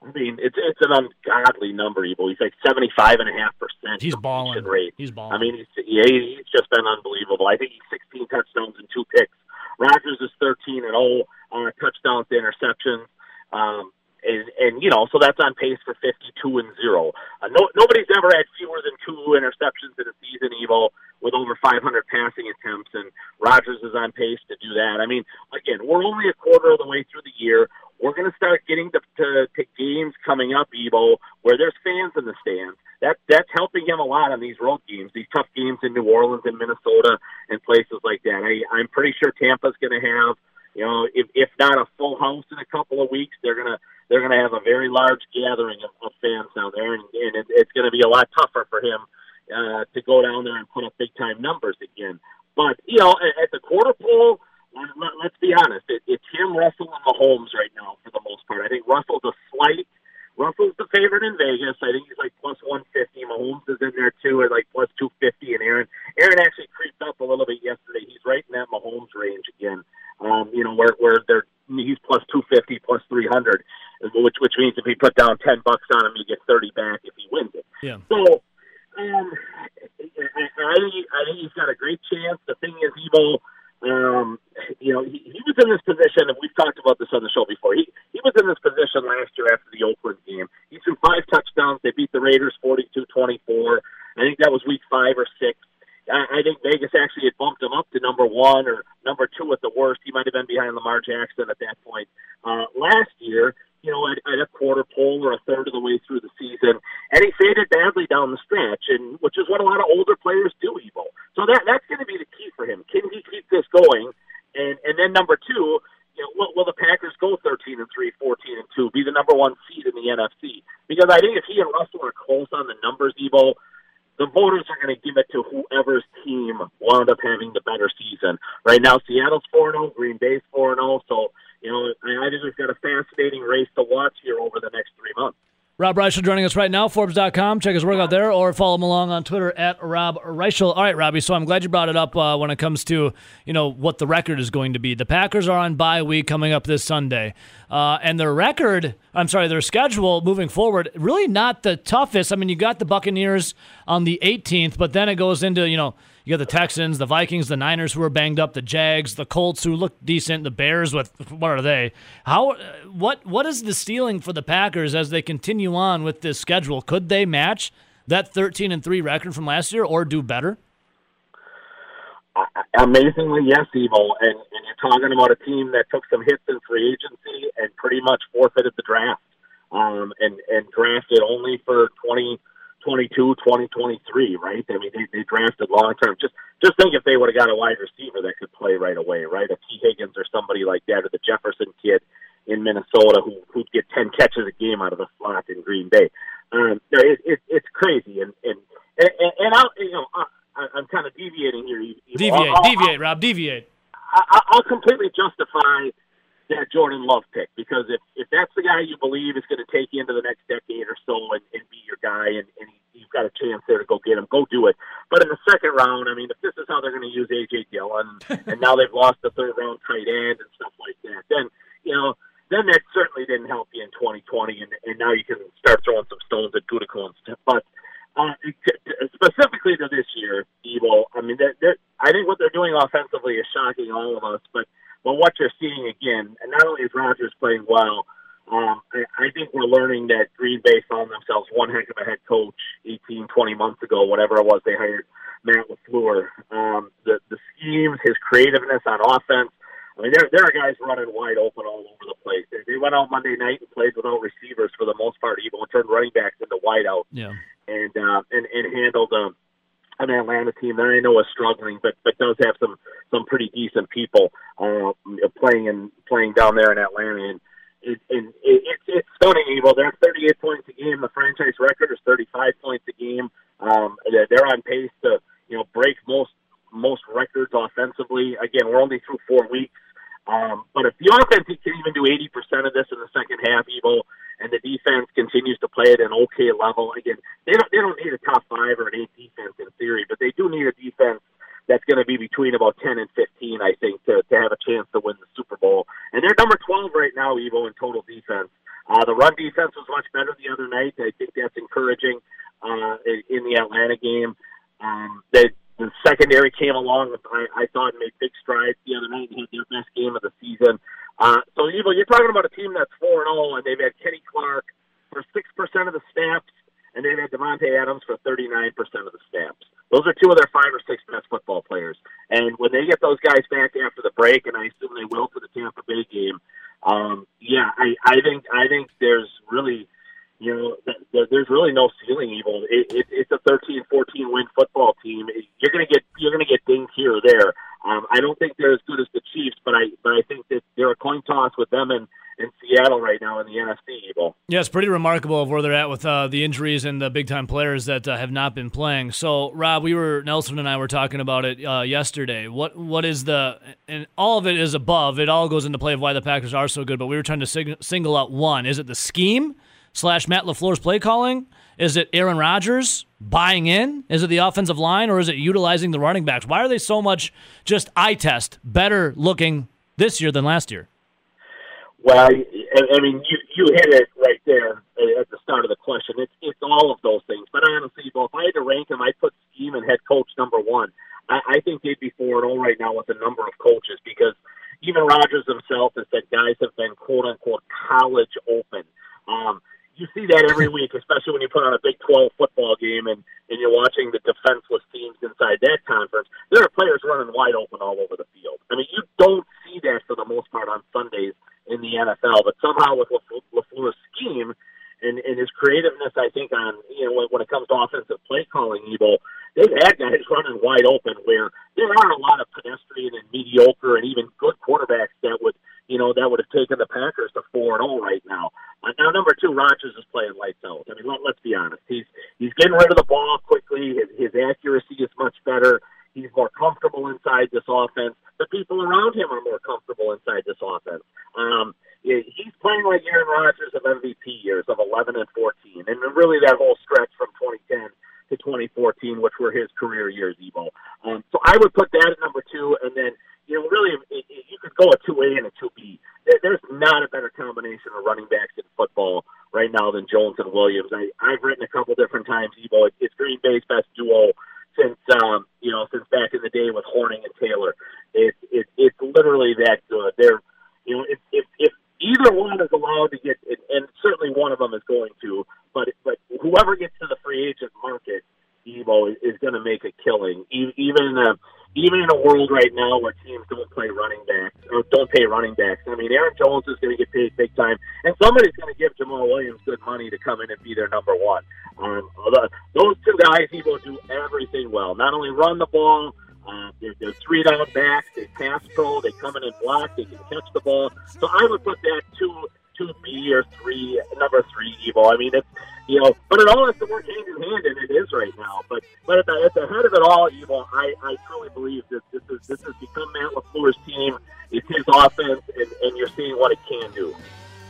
I mean, it's it's an ungodly number. Evo. He's like seventy five and a half percent. He's balling. Rate. He's balling. I mean, he's yeah, he's just been unbelievable. I think he's sixteen touchdowns and two picks. Rodgers is thirteen and oh uh, touchdowns to interceptions. Um, and, and you know, so that's on pace for 52 and zero. Uh, no, nobody's ever had fewer than two interceptions in a season, Evo, with over 500 passing attempts, and Rodgers is on pace to do that. I mean, again, we're only a quarter of the way through the year. We're going to start getting to, to, to games coming up, Evo, where there's fans in the stands. That that's helping him a lot on these road games, these tough games in New Orleans and Minnesota and places like that. I, I'm pretty sure Tampa's going to have you know, if if not a full house in a couple of weeks, they're gonna they're to have a very large gathering of, of fans down there, and, and it, it's to be a lot tougher for him uh, to go down there and put up big time numbers again. But you know, at, at the quarter pole, let, let's be honest, it, it's him, Russell, and Mahomes right now for the most part. I think Russell's a slight. Russell's the favorite in Vegas. I think he's like plus 150. Mahomes is in there too at like plus 250. And Aaron, Aaron actually creeped up a little bit yesterday. He's right in that Mahomes range again. Um, you know where where they're he's plus 250, plus 300 which which means if he put down ten bucks on him, he gets thirty back if he wins it. Yeah. So, um, I, I think he's got a great chance. The thing is, Evo, um, you know, he, he was in this position, and we've talked about this on the show before. He he was in this position last year after the Oakland game. He threw five touchdowns. They beat the Raiders 42-24. I think that was week five or six. I, I think Vegas actually had bumped him up to number one or number two at the worst. He might have been behind Lamar Jackson at that point uh, last year you know, at, at a quarter pole or a third of the way through the season, and he faded badly down the stretch, and which is what a lot of older players do, Evo. So that that's going to be the key for him. Can he keep this going? And and then number two, you know, will, will the Packers go 13 and 3, 14 and 2, be the number one seed in the NFC? Because I think if he and Russell are close on the numbers, Evo, the voters are going to give it to whoever's team wound up having the better season. Right now, Seattle's 4 0, Green Bay's 4 0. So, you know, I think we've got a fascinating race to watch here over the next three months. Rob Reischel joining us right now, Forbes.com. Check his work out there or follow him along on Twitter at Rob Reischel. All right, Robbie, so I'm glad you brought it up uh, when it comes to, you know, what the record is going to be. The Packers are on bye week coming up this Sunday. Uh, and their record, I'm sorry, their schedule moving forward, really not the toughest. I mean, you got the Buccaneers on the 18th, but then it goes into, you know, you got the Texans, the Vikings, the Niners who are banged up, the Jags, the Colts who look decent, the Bears with what are they? How what what is the ceiling for the Packers as they continue on with this schedule? Could they match that 13 and 3 record from last year or do better? Amazingly, yes, Evo. And, and you're talking about a team that took some hits in free agency and pretty much forfeited the draft um, and, and drafted only for 20, 22, 2023, right? I mean, they, they drafted long term. Just just think if they would have got a wide receiver that could play right away, right? A Tee Higgins or somebody like that, or the Jefferson kid in Minnesota who who'd get 10 catches a game out of the slot in Green Bay. Um, it, it, it's crazy, and and and, and I'll you know I, I'm kind of deviating here. Deviate, I'll, deviate, I'll, Rob, deviate. I, I'll completely justify that Jordan Love pick because if if that's the guy you believe is going to take you into the next decade or so and, and be your guy and, and he, you've got a chance there to go get him, go do it. But in the second round, I mean, if this is how they're going to use AJ Dillon and now they've lost the third round tight end and stuff like that, then you know then that certainly didn't help you in 2020, and, and now you can start throwing some stones at Gutekunst. But uh, specifically to this year, Evo, I mean, they're, they're, I think what they're doing offensively is shocking all of us. But but what you're seeing again, and not only is Rodgers playing well, um, I, I think we're learning that Green Bay found themselves one heck of a head coach 18, 20 months ago, whatever it was they hired Matt LaFleur. Um, the the schemes, his creativeness on offense. I mean, there there are guys running wide open all over the place. They, they went out Monday night and played without receivers for the most part, even turned running backs into wideouts. Yeah. And uh, and and handled um, an Atlanta team that I know is struggling, but but does have some some pretty decent people uh, playing and playing down there in Atlanta. And it, it, it's it's stunning. Evo. They're 38 points a game. The franchise record is 35 points a game. Um, they're on pace to you know break most most records offensively. Again, we're only through four weeks. Um, but if the offense can even do 80% of this in the second half, Evo, and the defense continues to play at an okay level, again, they don't they don't need a top five or an eight defense in theory, but they do need a defense that's going to be between about 10 and 15, I think, to, to have a chance to win the Super Bowl. And they're number 12 right now, Evo, in total defense. Uh, the run defense was much better the other night. I think that's encouraging uh, in, the Atlanta game. Um, they, the secondary came along. I, I thought made big strides the other night and had their best game of the season. Uh, so, Evo, you're talking about a team that's 4 0, and they've had Kenny Clark for 6% of the snaps, and they've had Davante Adams for 39% of the snaps. Those are two of their five or six best football players. And when they get those guys back after the break, and I assume they will for the Tampa Bay game, um, yeah, I, I think I think there's really, you know, th- there's really no ceiling. Evo, it, it, it's a 13, 14 win football team. You're gonna get you're gonna get dinged here or there. Um, I don't think they're as good as the Chiefs, but I but I think that they're a coin toss with them and in Seattle right now in the NFC. Evo. Yeah, it's pretty remarkable of where they're at with uh, the injuries and the big time players that uh, have not been playing. So, Rob, we were Nelson and I were talking about it uh, yesterday. What what is the and all of it is above. It all goes into play of why the Packers are so good. But we were trying to sing, single out one. Is it the scheme slash Matt LaFleur's play calling? Is it Aaron Rodgers buying in? Is it the offensive line, or is it utilizing the running backs? Why are they so much just eye test better looking this year than last year? Well, I, mean, you you hit it right there at the start of the question. It's it's all of those things. But honestly, well, if I had to rank them, I'd put scheme and head coach number one. I, I think they'd be four and zero right now with a number of coaches because even Rodgers himself has said guys have been quote unquote college open. Um, you see that every week, especially when you put on a Big 12 football game and, and you're watching the defenseless teams inside that conference. There are players running wide open all over the field. I mean, you don't see that for the most part on Sundays in the NFL, but somehow with LaFleur's scheme and, and his creativeness, I think on you know when, when it comes to offensive play calling, Evo, they've had guys running wide open where there are a lot of pedestrian and mediocre and even good quarterbacks that would you know that would have taken the Packers to four and zero right now. Now number two, Rodgers is playing lights out. I mean, let, let's be honest, he's he's getting rid of the ball quickly. His, his accuracy is much better. He's more comfortable inside this offense. The people around him are more comfortable inside this offense. Um, he's playing like Aaron Rodgers of MVP years of 11 and 14, and really that whole stretch from 2010 to 2014, which were his career years, Evo. Um, so I would put that at number two, and then you know really it, it, you could go a two A and a two B. There's not a better combination of running backs in football right now than Jones and Williams. I, I've written a couple different times, Evo. It, it's Green Bay's best duo since um, you know since back in the day with Hornung and Taylor. It, it it's literally that good. They're you know if if, if either one is allowed to get, and certainly one of them is going to, but but whoever gets to the free agent market, Evo is, is going to make a killing. Even in a even in a world right now where teams don't play running backs don't pay running backs. I mean, Aaron Jones is going to get paid big time, and somebody's going to give Jamaal Williams good money to come in and be their number one. Um, those two guys, Evo, do everything well. Not only run the ball. Uh, they're, they're three down backs. They pass pro. They come in and block. They can catch the ball. So I would put that two two B or three number three Evo. I mean, it's you know, but it all has to work hand in hand, and it is right now. But but at the, at the head of it all, Evo, I I truly believe that this is this has become Matt LaFleur's team. It's his offense, and, and you're seeing what it can do.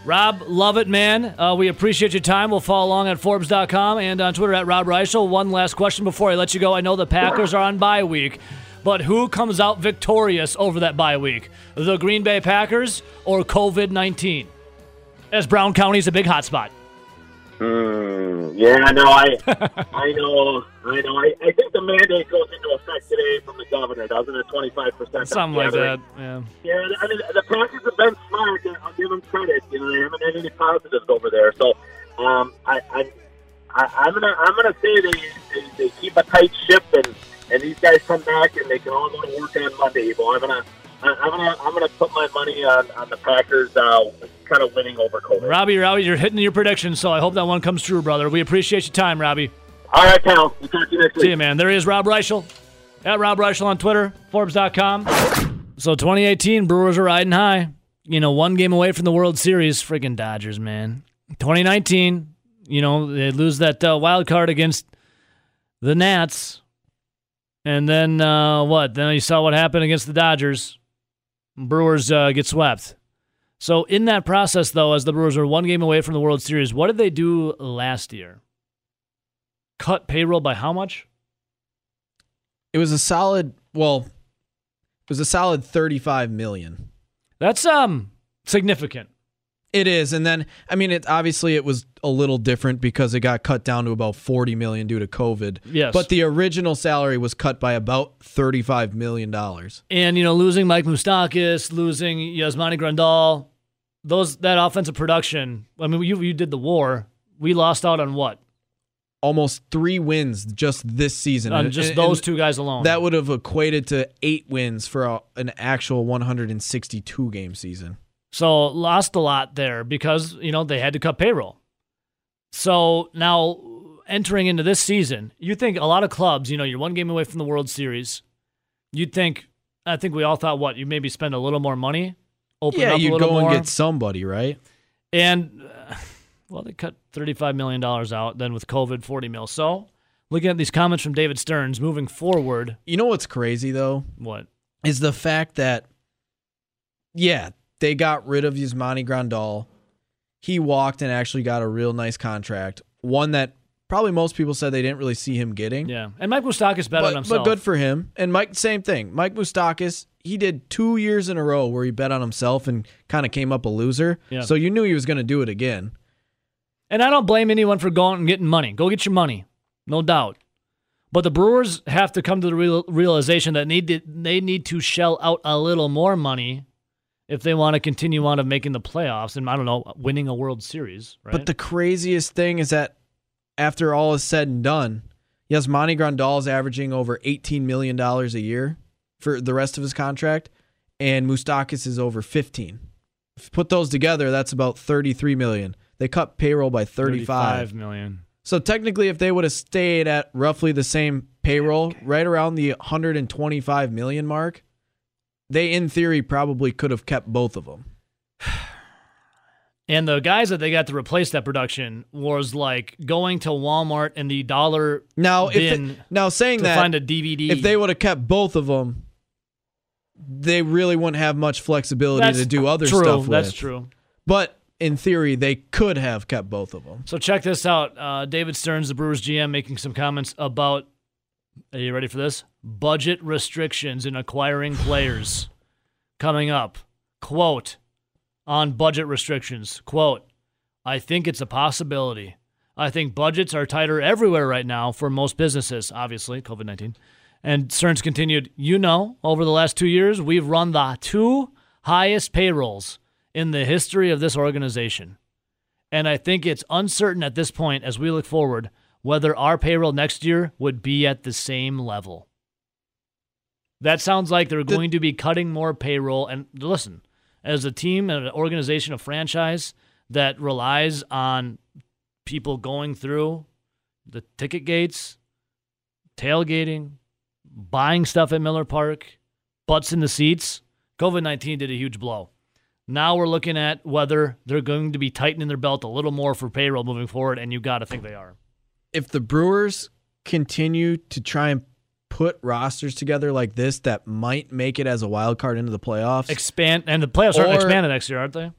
Rob, love it, man. Uh, we appreciate your time. We'll follow along at Forbes.com and on Twitter at Rob Reischel. One last question before I let you go. I know the Packers are on bye week, but who comes out victorious over that bye week? The Green Bay Packers or COVID 19? As Brown County is a big hotspot. Mm, yeah, no, I, I know, I know. I, I think the mandate goes into effect today from the governor, doesn't it? Twenty five percent. Something like that. Yeah. Yeah, I mean, the Packers have been smart. I'll give them credit. You know, they haven't had any positives over there. So, um, I, I, I I'm gonna, I'm gonna say they, they, they keep a tight ship, and and these guys come back and they can all go to work on Monday. But I'm gonna, I'm gonna, I'm gonna put my money on on the Packers. Uh, kind of winning over COVID. Robbie, Robbie, you're hitting your prediction, so I hope that one comes true, brother. We appreciate your time, Robbie. All right, pal. We'll talk to you next week. See you, man. There is Rob Reischel at Rob Reischel on Twitter, Forbes.com. So 2018, Brewers are riding high. You know, one game away from the World Series. Friggin' Dodgers, man. 2019, you know, they lose that uh, wild card against the Nats. And then uh, what? Then you saw what happened against the Dodgers. Brewers uh, get swept. So in that process, though, as the Brewers are one game away from the World Series, what did they do last year? Cut payroll by how much? It was a solid. Well, it was a solid thirty-five million. That's um significant. It is, and then I mean, it obviously it was a little different because it got cut down to about forty million due to COVID. Yes, but the original salary was cut by about thirty-five million dollars. And you know, losing Mike Moustakas, losing Yasmani Grandal, those that offensive production. I mean, you you did the war. We lost out on what? Almost three wins just this season. On just and- those and two guys alone. That would have equated to eight wins for a, an actual 162 game season. So lost a lot there because, you know, they had to cut payroll. So now entering into this season, you think a lot of clubs, you know, you're one game away from the World Series. You'd think, I think we all thought, what, you maybe spend a little more money, open yeah, up a you'd little go more. and get somebody, right? And, uh, well, they cut $35 million out, then with COVID, 40 mil. So looking at these comments from David Stearns, moving forward, You know what's crazy though what? is the fact that, yeah, they got rid of Yasmani Grandal. He walked and actually got a real nice contract, one that probably most people said they didn't really see him getting. Yeah. And Mike Moustakas bet on but, himself. but good for him. And Mike, same thing. Mike Moustakas, he did two years in a row where he bet on himself and kind of came up a loser. Yeah. So you knew he was going to do it again. And I don't blame anyone for going and getting money. Go get your money, no doubt. But the Brewers have to come to the real, realization that need to, they need to shell out a little more money if they want to continue on of making the playoffs and I don't know winning a World Series. Right? But the craziest thing is that after all is said and done, Yasmani Grandal is averaging over $18 million a year for the rest of his contract, and Moustakas is over 15. If you put those together, that's about 33 million. They cut payroll by 35. 35 million. So technically, if they would have stayed at roughly the same payroll, right around the 125 million mark, they in theory probably could have kept both of them. And the guys that they got to replace that production was like going to Walmart and the dollar Now, if bin it, now saying to that find a DVD. if they would have kept both of them, they really wouldn't have much flexibility That's to do other true. stuff with. That's true. But in theory, they could have kept both of them. So check this out. Uh, David Stearns, the Brewers GM, making some comments about. Are you ready for this? Budget restrictions in acquiring players coming up. Quote on budget restrictions. Quote. I think it's a possibility. I think budgets are tighter everywhere right now for most businesses. Obviously, COVID nineteen. And Stearns continued. You know, over the last two years, we've run the two highest payrolls in the history of this organization. And I think it's uncertain at this point as we look forward whether our payroll next year would be at the same level. That sounds like they're going to be cutting more payroll. And listen, as a team and an organization, a franchise that relies on people going through the ticket gates, tailgating, buying stuff at Miller Park, butts in the seats, COVID 19 did a huge blow. Now we're looking at whether they're going to be tightening their belt a little more for payroll moving forward, and you got to think they are. If the Brewers continue to try and put rosters together like this that might make it as a wild card into the playoffs, Expand, and the playoffs are Or- expanded next year, aren't they?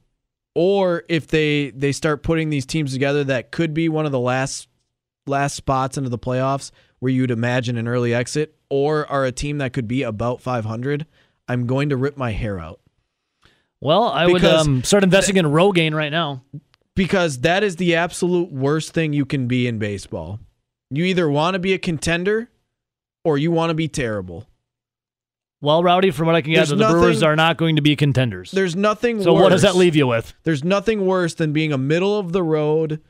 or if they they start putting these teams together that could be one of the last last spots into the playoffs where you'd imagine an early exit or are a team that could be about 500 i'm going to rip my hair out Well, I would Because um, start investing in Rogaine right now. because that is the absolute worst thing you can be in baseball you either want to be a contender or you want to be terrible Well, Rowdy, from what I can There's gather, the Brewers are not going to be contenders. there's nothing so worse what does that leave you with? There's nothing worse than being a middle of the road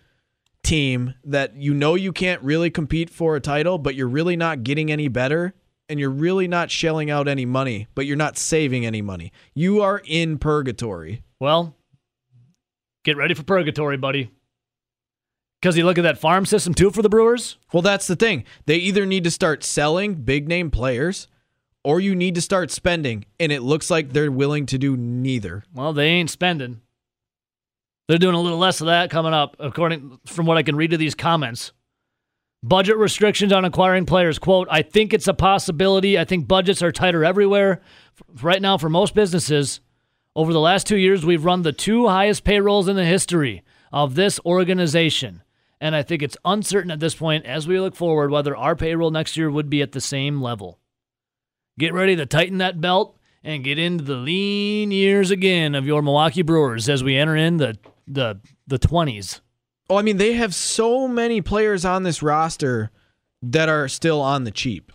team that you know you can't really compete for a title, but you're really not getting any better and you're really not shelling out any money, but you're not saving any money. You are in purgatory. Well, get ready for purgatory, buddy. Because you look at that farm system too for the Brewers. Well, that's the thing. They either need to start selling big name players or you need to start spending, and it looks like they're willing to do neither. Well, they ain't spending. They're doing a little less of that coming up, according from what I can read of these comments. Budget restrictions on acquiring players. Quote, I think it's a possibility. I think budgets are tighter everywhere. Right now, for most businesses, over the last two years, we've run the two highest payrolls in the history of this organization. And I think it's uncertain at this point as we look forward whether our payroll next year would be at the same level. Get ready to tighten that belt and get into the lean years again of your Milwaukee Brewers as we enter in the the the 20s. Oh, I mean, they have so many players on this roster that are still on the cheap.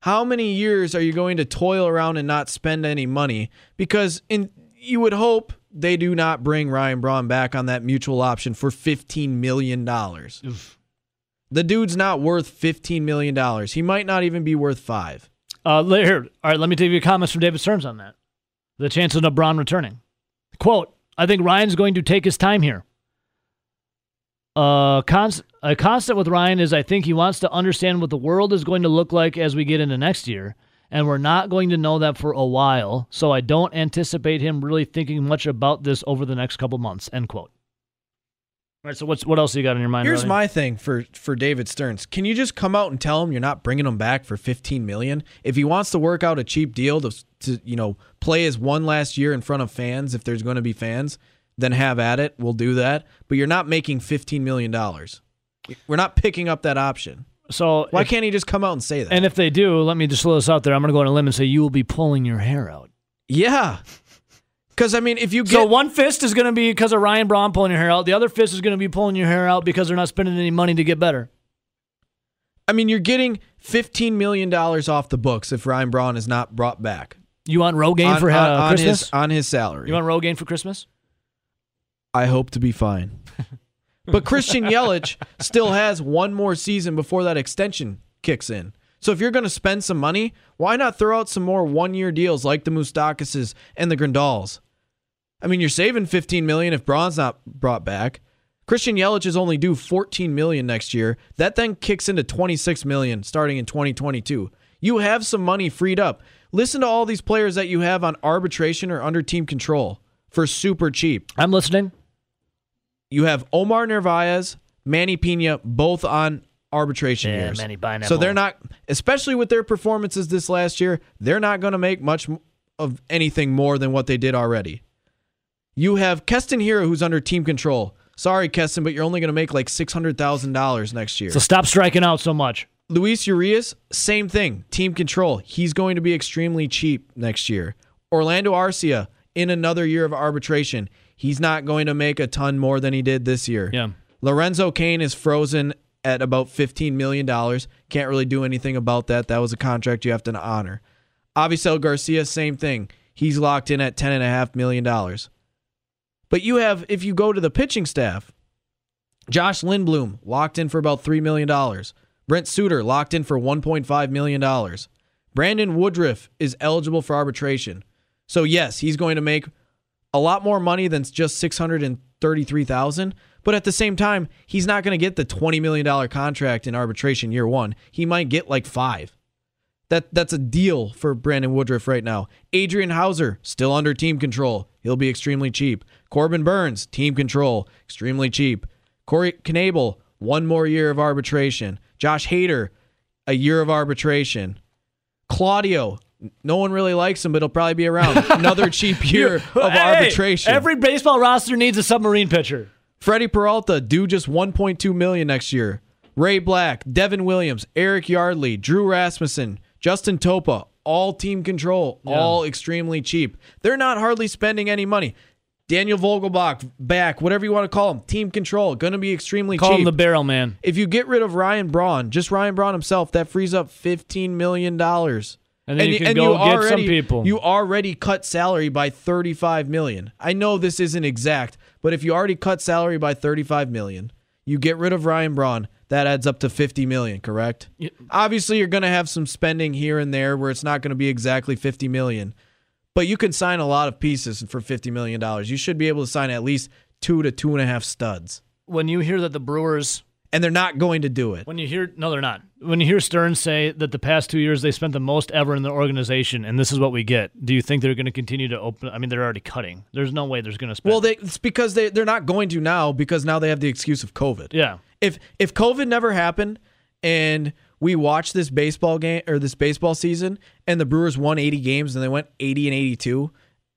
How many years are you going to toil around and not spend any money? Because in you would hope they do not bring Ryan Braun back on that mutual option for fifteen million dollars. The dude's not worth fifteen million dollars. He might not even be worth five. Uh, here, all right, let me take you comments from David Stearns on that. The chances of Braun returning. Quote, I think Ryan's going to take his time here. Uh, const- a constant with Ryan is I think he wants to understand what the world is going to look like as we get into next year, and we're not going to know that for a while, so I don't anticipate him really thinking much about this over the next couple months, end quote. All right, so what's what else you got in your mind? Here's my thing for for David Stearns. Can you just come out and tell him you're not bringing him back for 15 million? If he wants to work out a cheap deal to to you know play his one last year in front of fans, if there's going to be fans, then have at it. We'll do that. But you're not making 15 million dollars. We're not picking up that option. So Why if- can't he just come out and say that? And if they do, let me just throw this out there. I'm going to go on a limb and say you will be pulling your hair out. yeah, because I mean, if you get So one fist is going to be because of Ryan Braun pulling your hair out. The other fist is going to be pulling your hair out because they're not spending any money to get better. I mean, you're getting 15 million dollars off the books if Ryan Braun is not brought back You want Rogaine on, for uh, on- on Christmas? his on his salary. you want Rogaine for Christmas? I hope to be fine. but Christian Yelich still has one more season before that extension kicks in. So if you're going to spend some money, why not throw out some more one-year deals like the Moustakases and the Grandals? I mean, you're saving 15 million if Braun's not brought back. Christian Yelich is only due 14 million next year. That then kicks into 26 million starting in 2022. You have some money freed up. Listen to all these players that you have on arbitration or under team control for super cheap. I'm listening. You have Omar Narvaez, Manny Piña, both on arbitration Yeah, years. Manny. So they're not, especially with their performances this last year, they're not going to make much of anything more than what they did already. You have Keston Hiura, who's under team control. Sorry, Keston, but you're only going to make like six hundred thousand dollars next year. So stop striking out so much. Luis Urias, same thing. Team control. He's going to be extremely cheap next year. Orlando Arcia, in another year of arbitration, he's not going to make a ton more than he did this year. Yeah. Lorenzo Cain is frozen at about $15 million. Can't really do anything about that. That was a contract you have to honor. Avisail Garcia, same thing. He's locked in at $10.5 million. But you have, if you go to the pitching staff, Josh Lindblom locked in for about $3 million. Brent Suter locked in for $1.5 million. Brandon Woodruff is eligible for arbitration. So yes, he's going to make a lot more money than just 633,000, but at the same time, he's not going to get the $20 million contract in arbitration year 1. He might get like 5. That that's a deal for Brandon Woodruff right now. Adrian Houser still under team control. He'll be extremely cheap. Corbin Burnes, team control, extremely cheap. Corey Knebel, one more year of arbitration. Josh Hader, a year of arbitration. Claudio, no one really likes him, but he'll probably be around. Another cheap year of Hey, arbitration. Every baseball roster needs a submarine pitcher. Freddie Peralta due just 1.2 million next year. Ray Black, Devin Williams, Eric Yardley, Drew Rasmussen, Justin Topa, all team control, all extremely cheap. They're not hardly spending any money. Daniel Vogelbach back, whatever you want to call him, team control, going to be extremely Call cheap. Call him the barrel man. if you get rid of Ryan Braun, just Ryan Braun himself, that frees up fifteen million dollars. And then you can go get some people. You already cut salary by thirty-five million. I know this isn't exact, but if you already cut salary by thirty-five million, you get rid of Ryan Braun, that adds up to fifty million. Correct? Yeah. Obviously, you're going to have some spending here and there where it's not going to be exactly fifty million, but you can sign a lot of pieces for fifty million dollars. You should be able to sign at least two to two and a half studs, When you hear that the Brewers, and they're not going to do it. when you hear, no, they're not. When you hear Stern say that the past two years they spent the most ever in the organization and this is what we get, do you think they're going to continue to open? I mean, they're already cutting. There's no way there's going to spend. Well, they, it's because they they're not going to now because now they have the excuse of COVID. yeah. If if COVID never happened and we watched this baseball game or this baseball season and the Brewers won 80 games and they went 80 and 82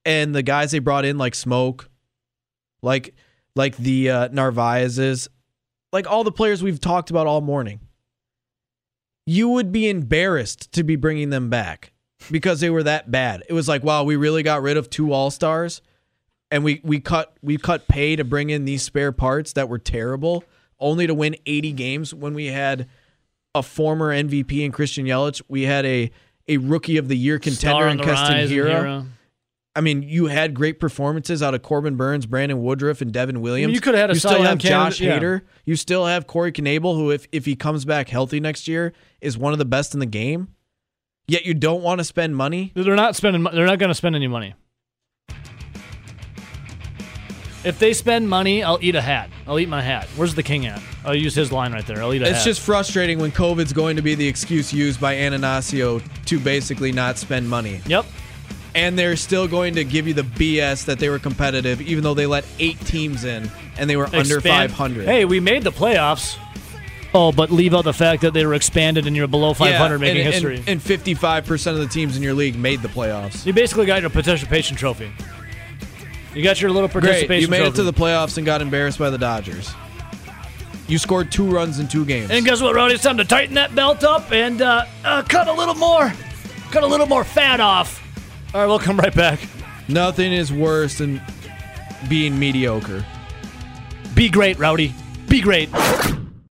and the guys they brought in like Smoak, like like the uh, Narvaez's, like all the players we've talked about all morning, you would be embarrassed to be bringing them back because they were that bad. It was like, wow, we really got rid of two All Stars, and we we cut we cut pay to bring in these spare parts that were terrible, only to win 80 games when we had a former MVP in Christian Yelich. We had a a rookie of the year contender in Keston Hiura. I mean, you had great performances out of Corbin Burnes, Brandon Woodruff, and Devin Williams. you could have had a You still have Josh candidate, yeah. Hader. You still have Corey Knebel, who, if if he comes back healthy next year, is one of the best in the game. Yet you don't want to spend money. They're not spending. They're not going to spend any money. If they spend money, I'll eat a hat. I'll eat my hat. Where's the king at? I'll use his line right there. I'll eat a It's hat. just frustrating when COVID's going to be the excuse used by Attanasio to basically not spend money. Yep. And they're still going to give you the BS that they were competitive, even though they let eight teams in and they were under 500. Hey, we made the playoffs. Oh, but leave out the fact that they were expanded and you're below 500 making and, history. And, and 55% of the teams in your league made the playoffs. you basically got your participation trophy. You got your little Great. participation You made trophy. it to the playoffs and got embarrassed by the Dodgers. You scored two runs in two games. And guess what, Rowdy? It's time to tighten that belt up and uh, uh, cut a little more, cut a little more fat off. All right, we'll come right back. Nothing is worse than being mediocre. Be great, Rowdy. Be great.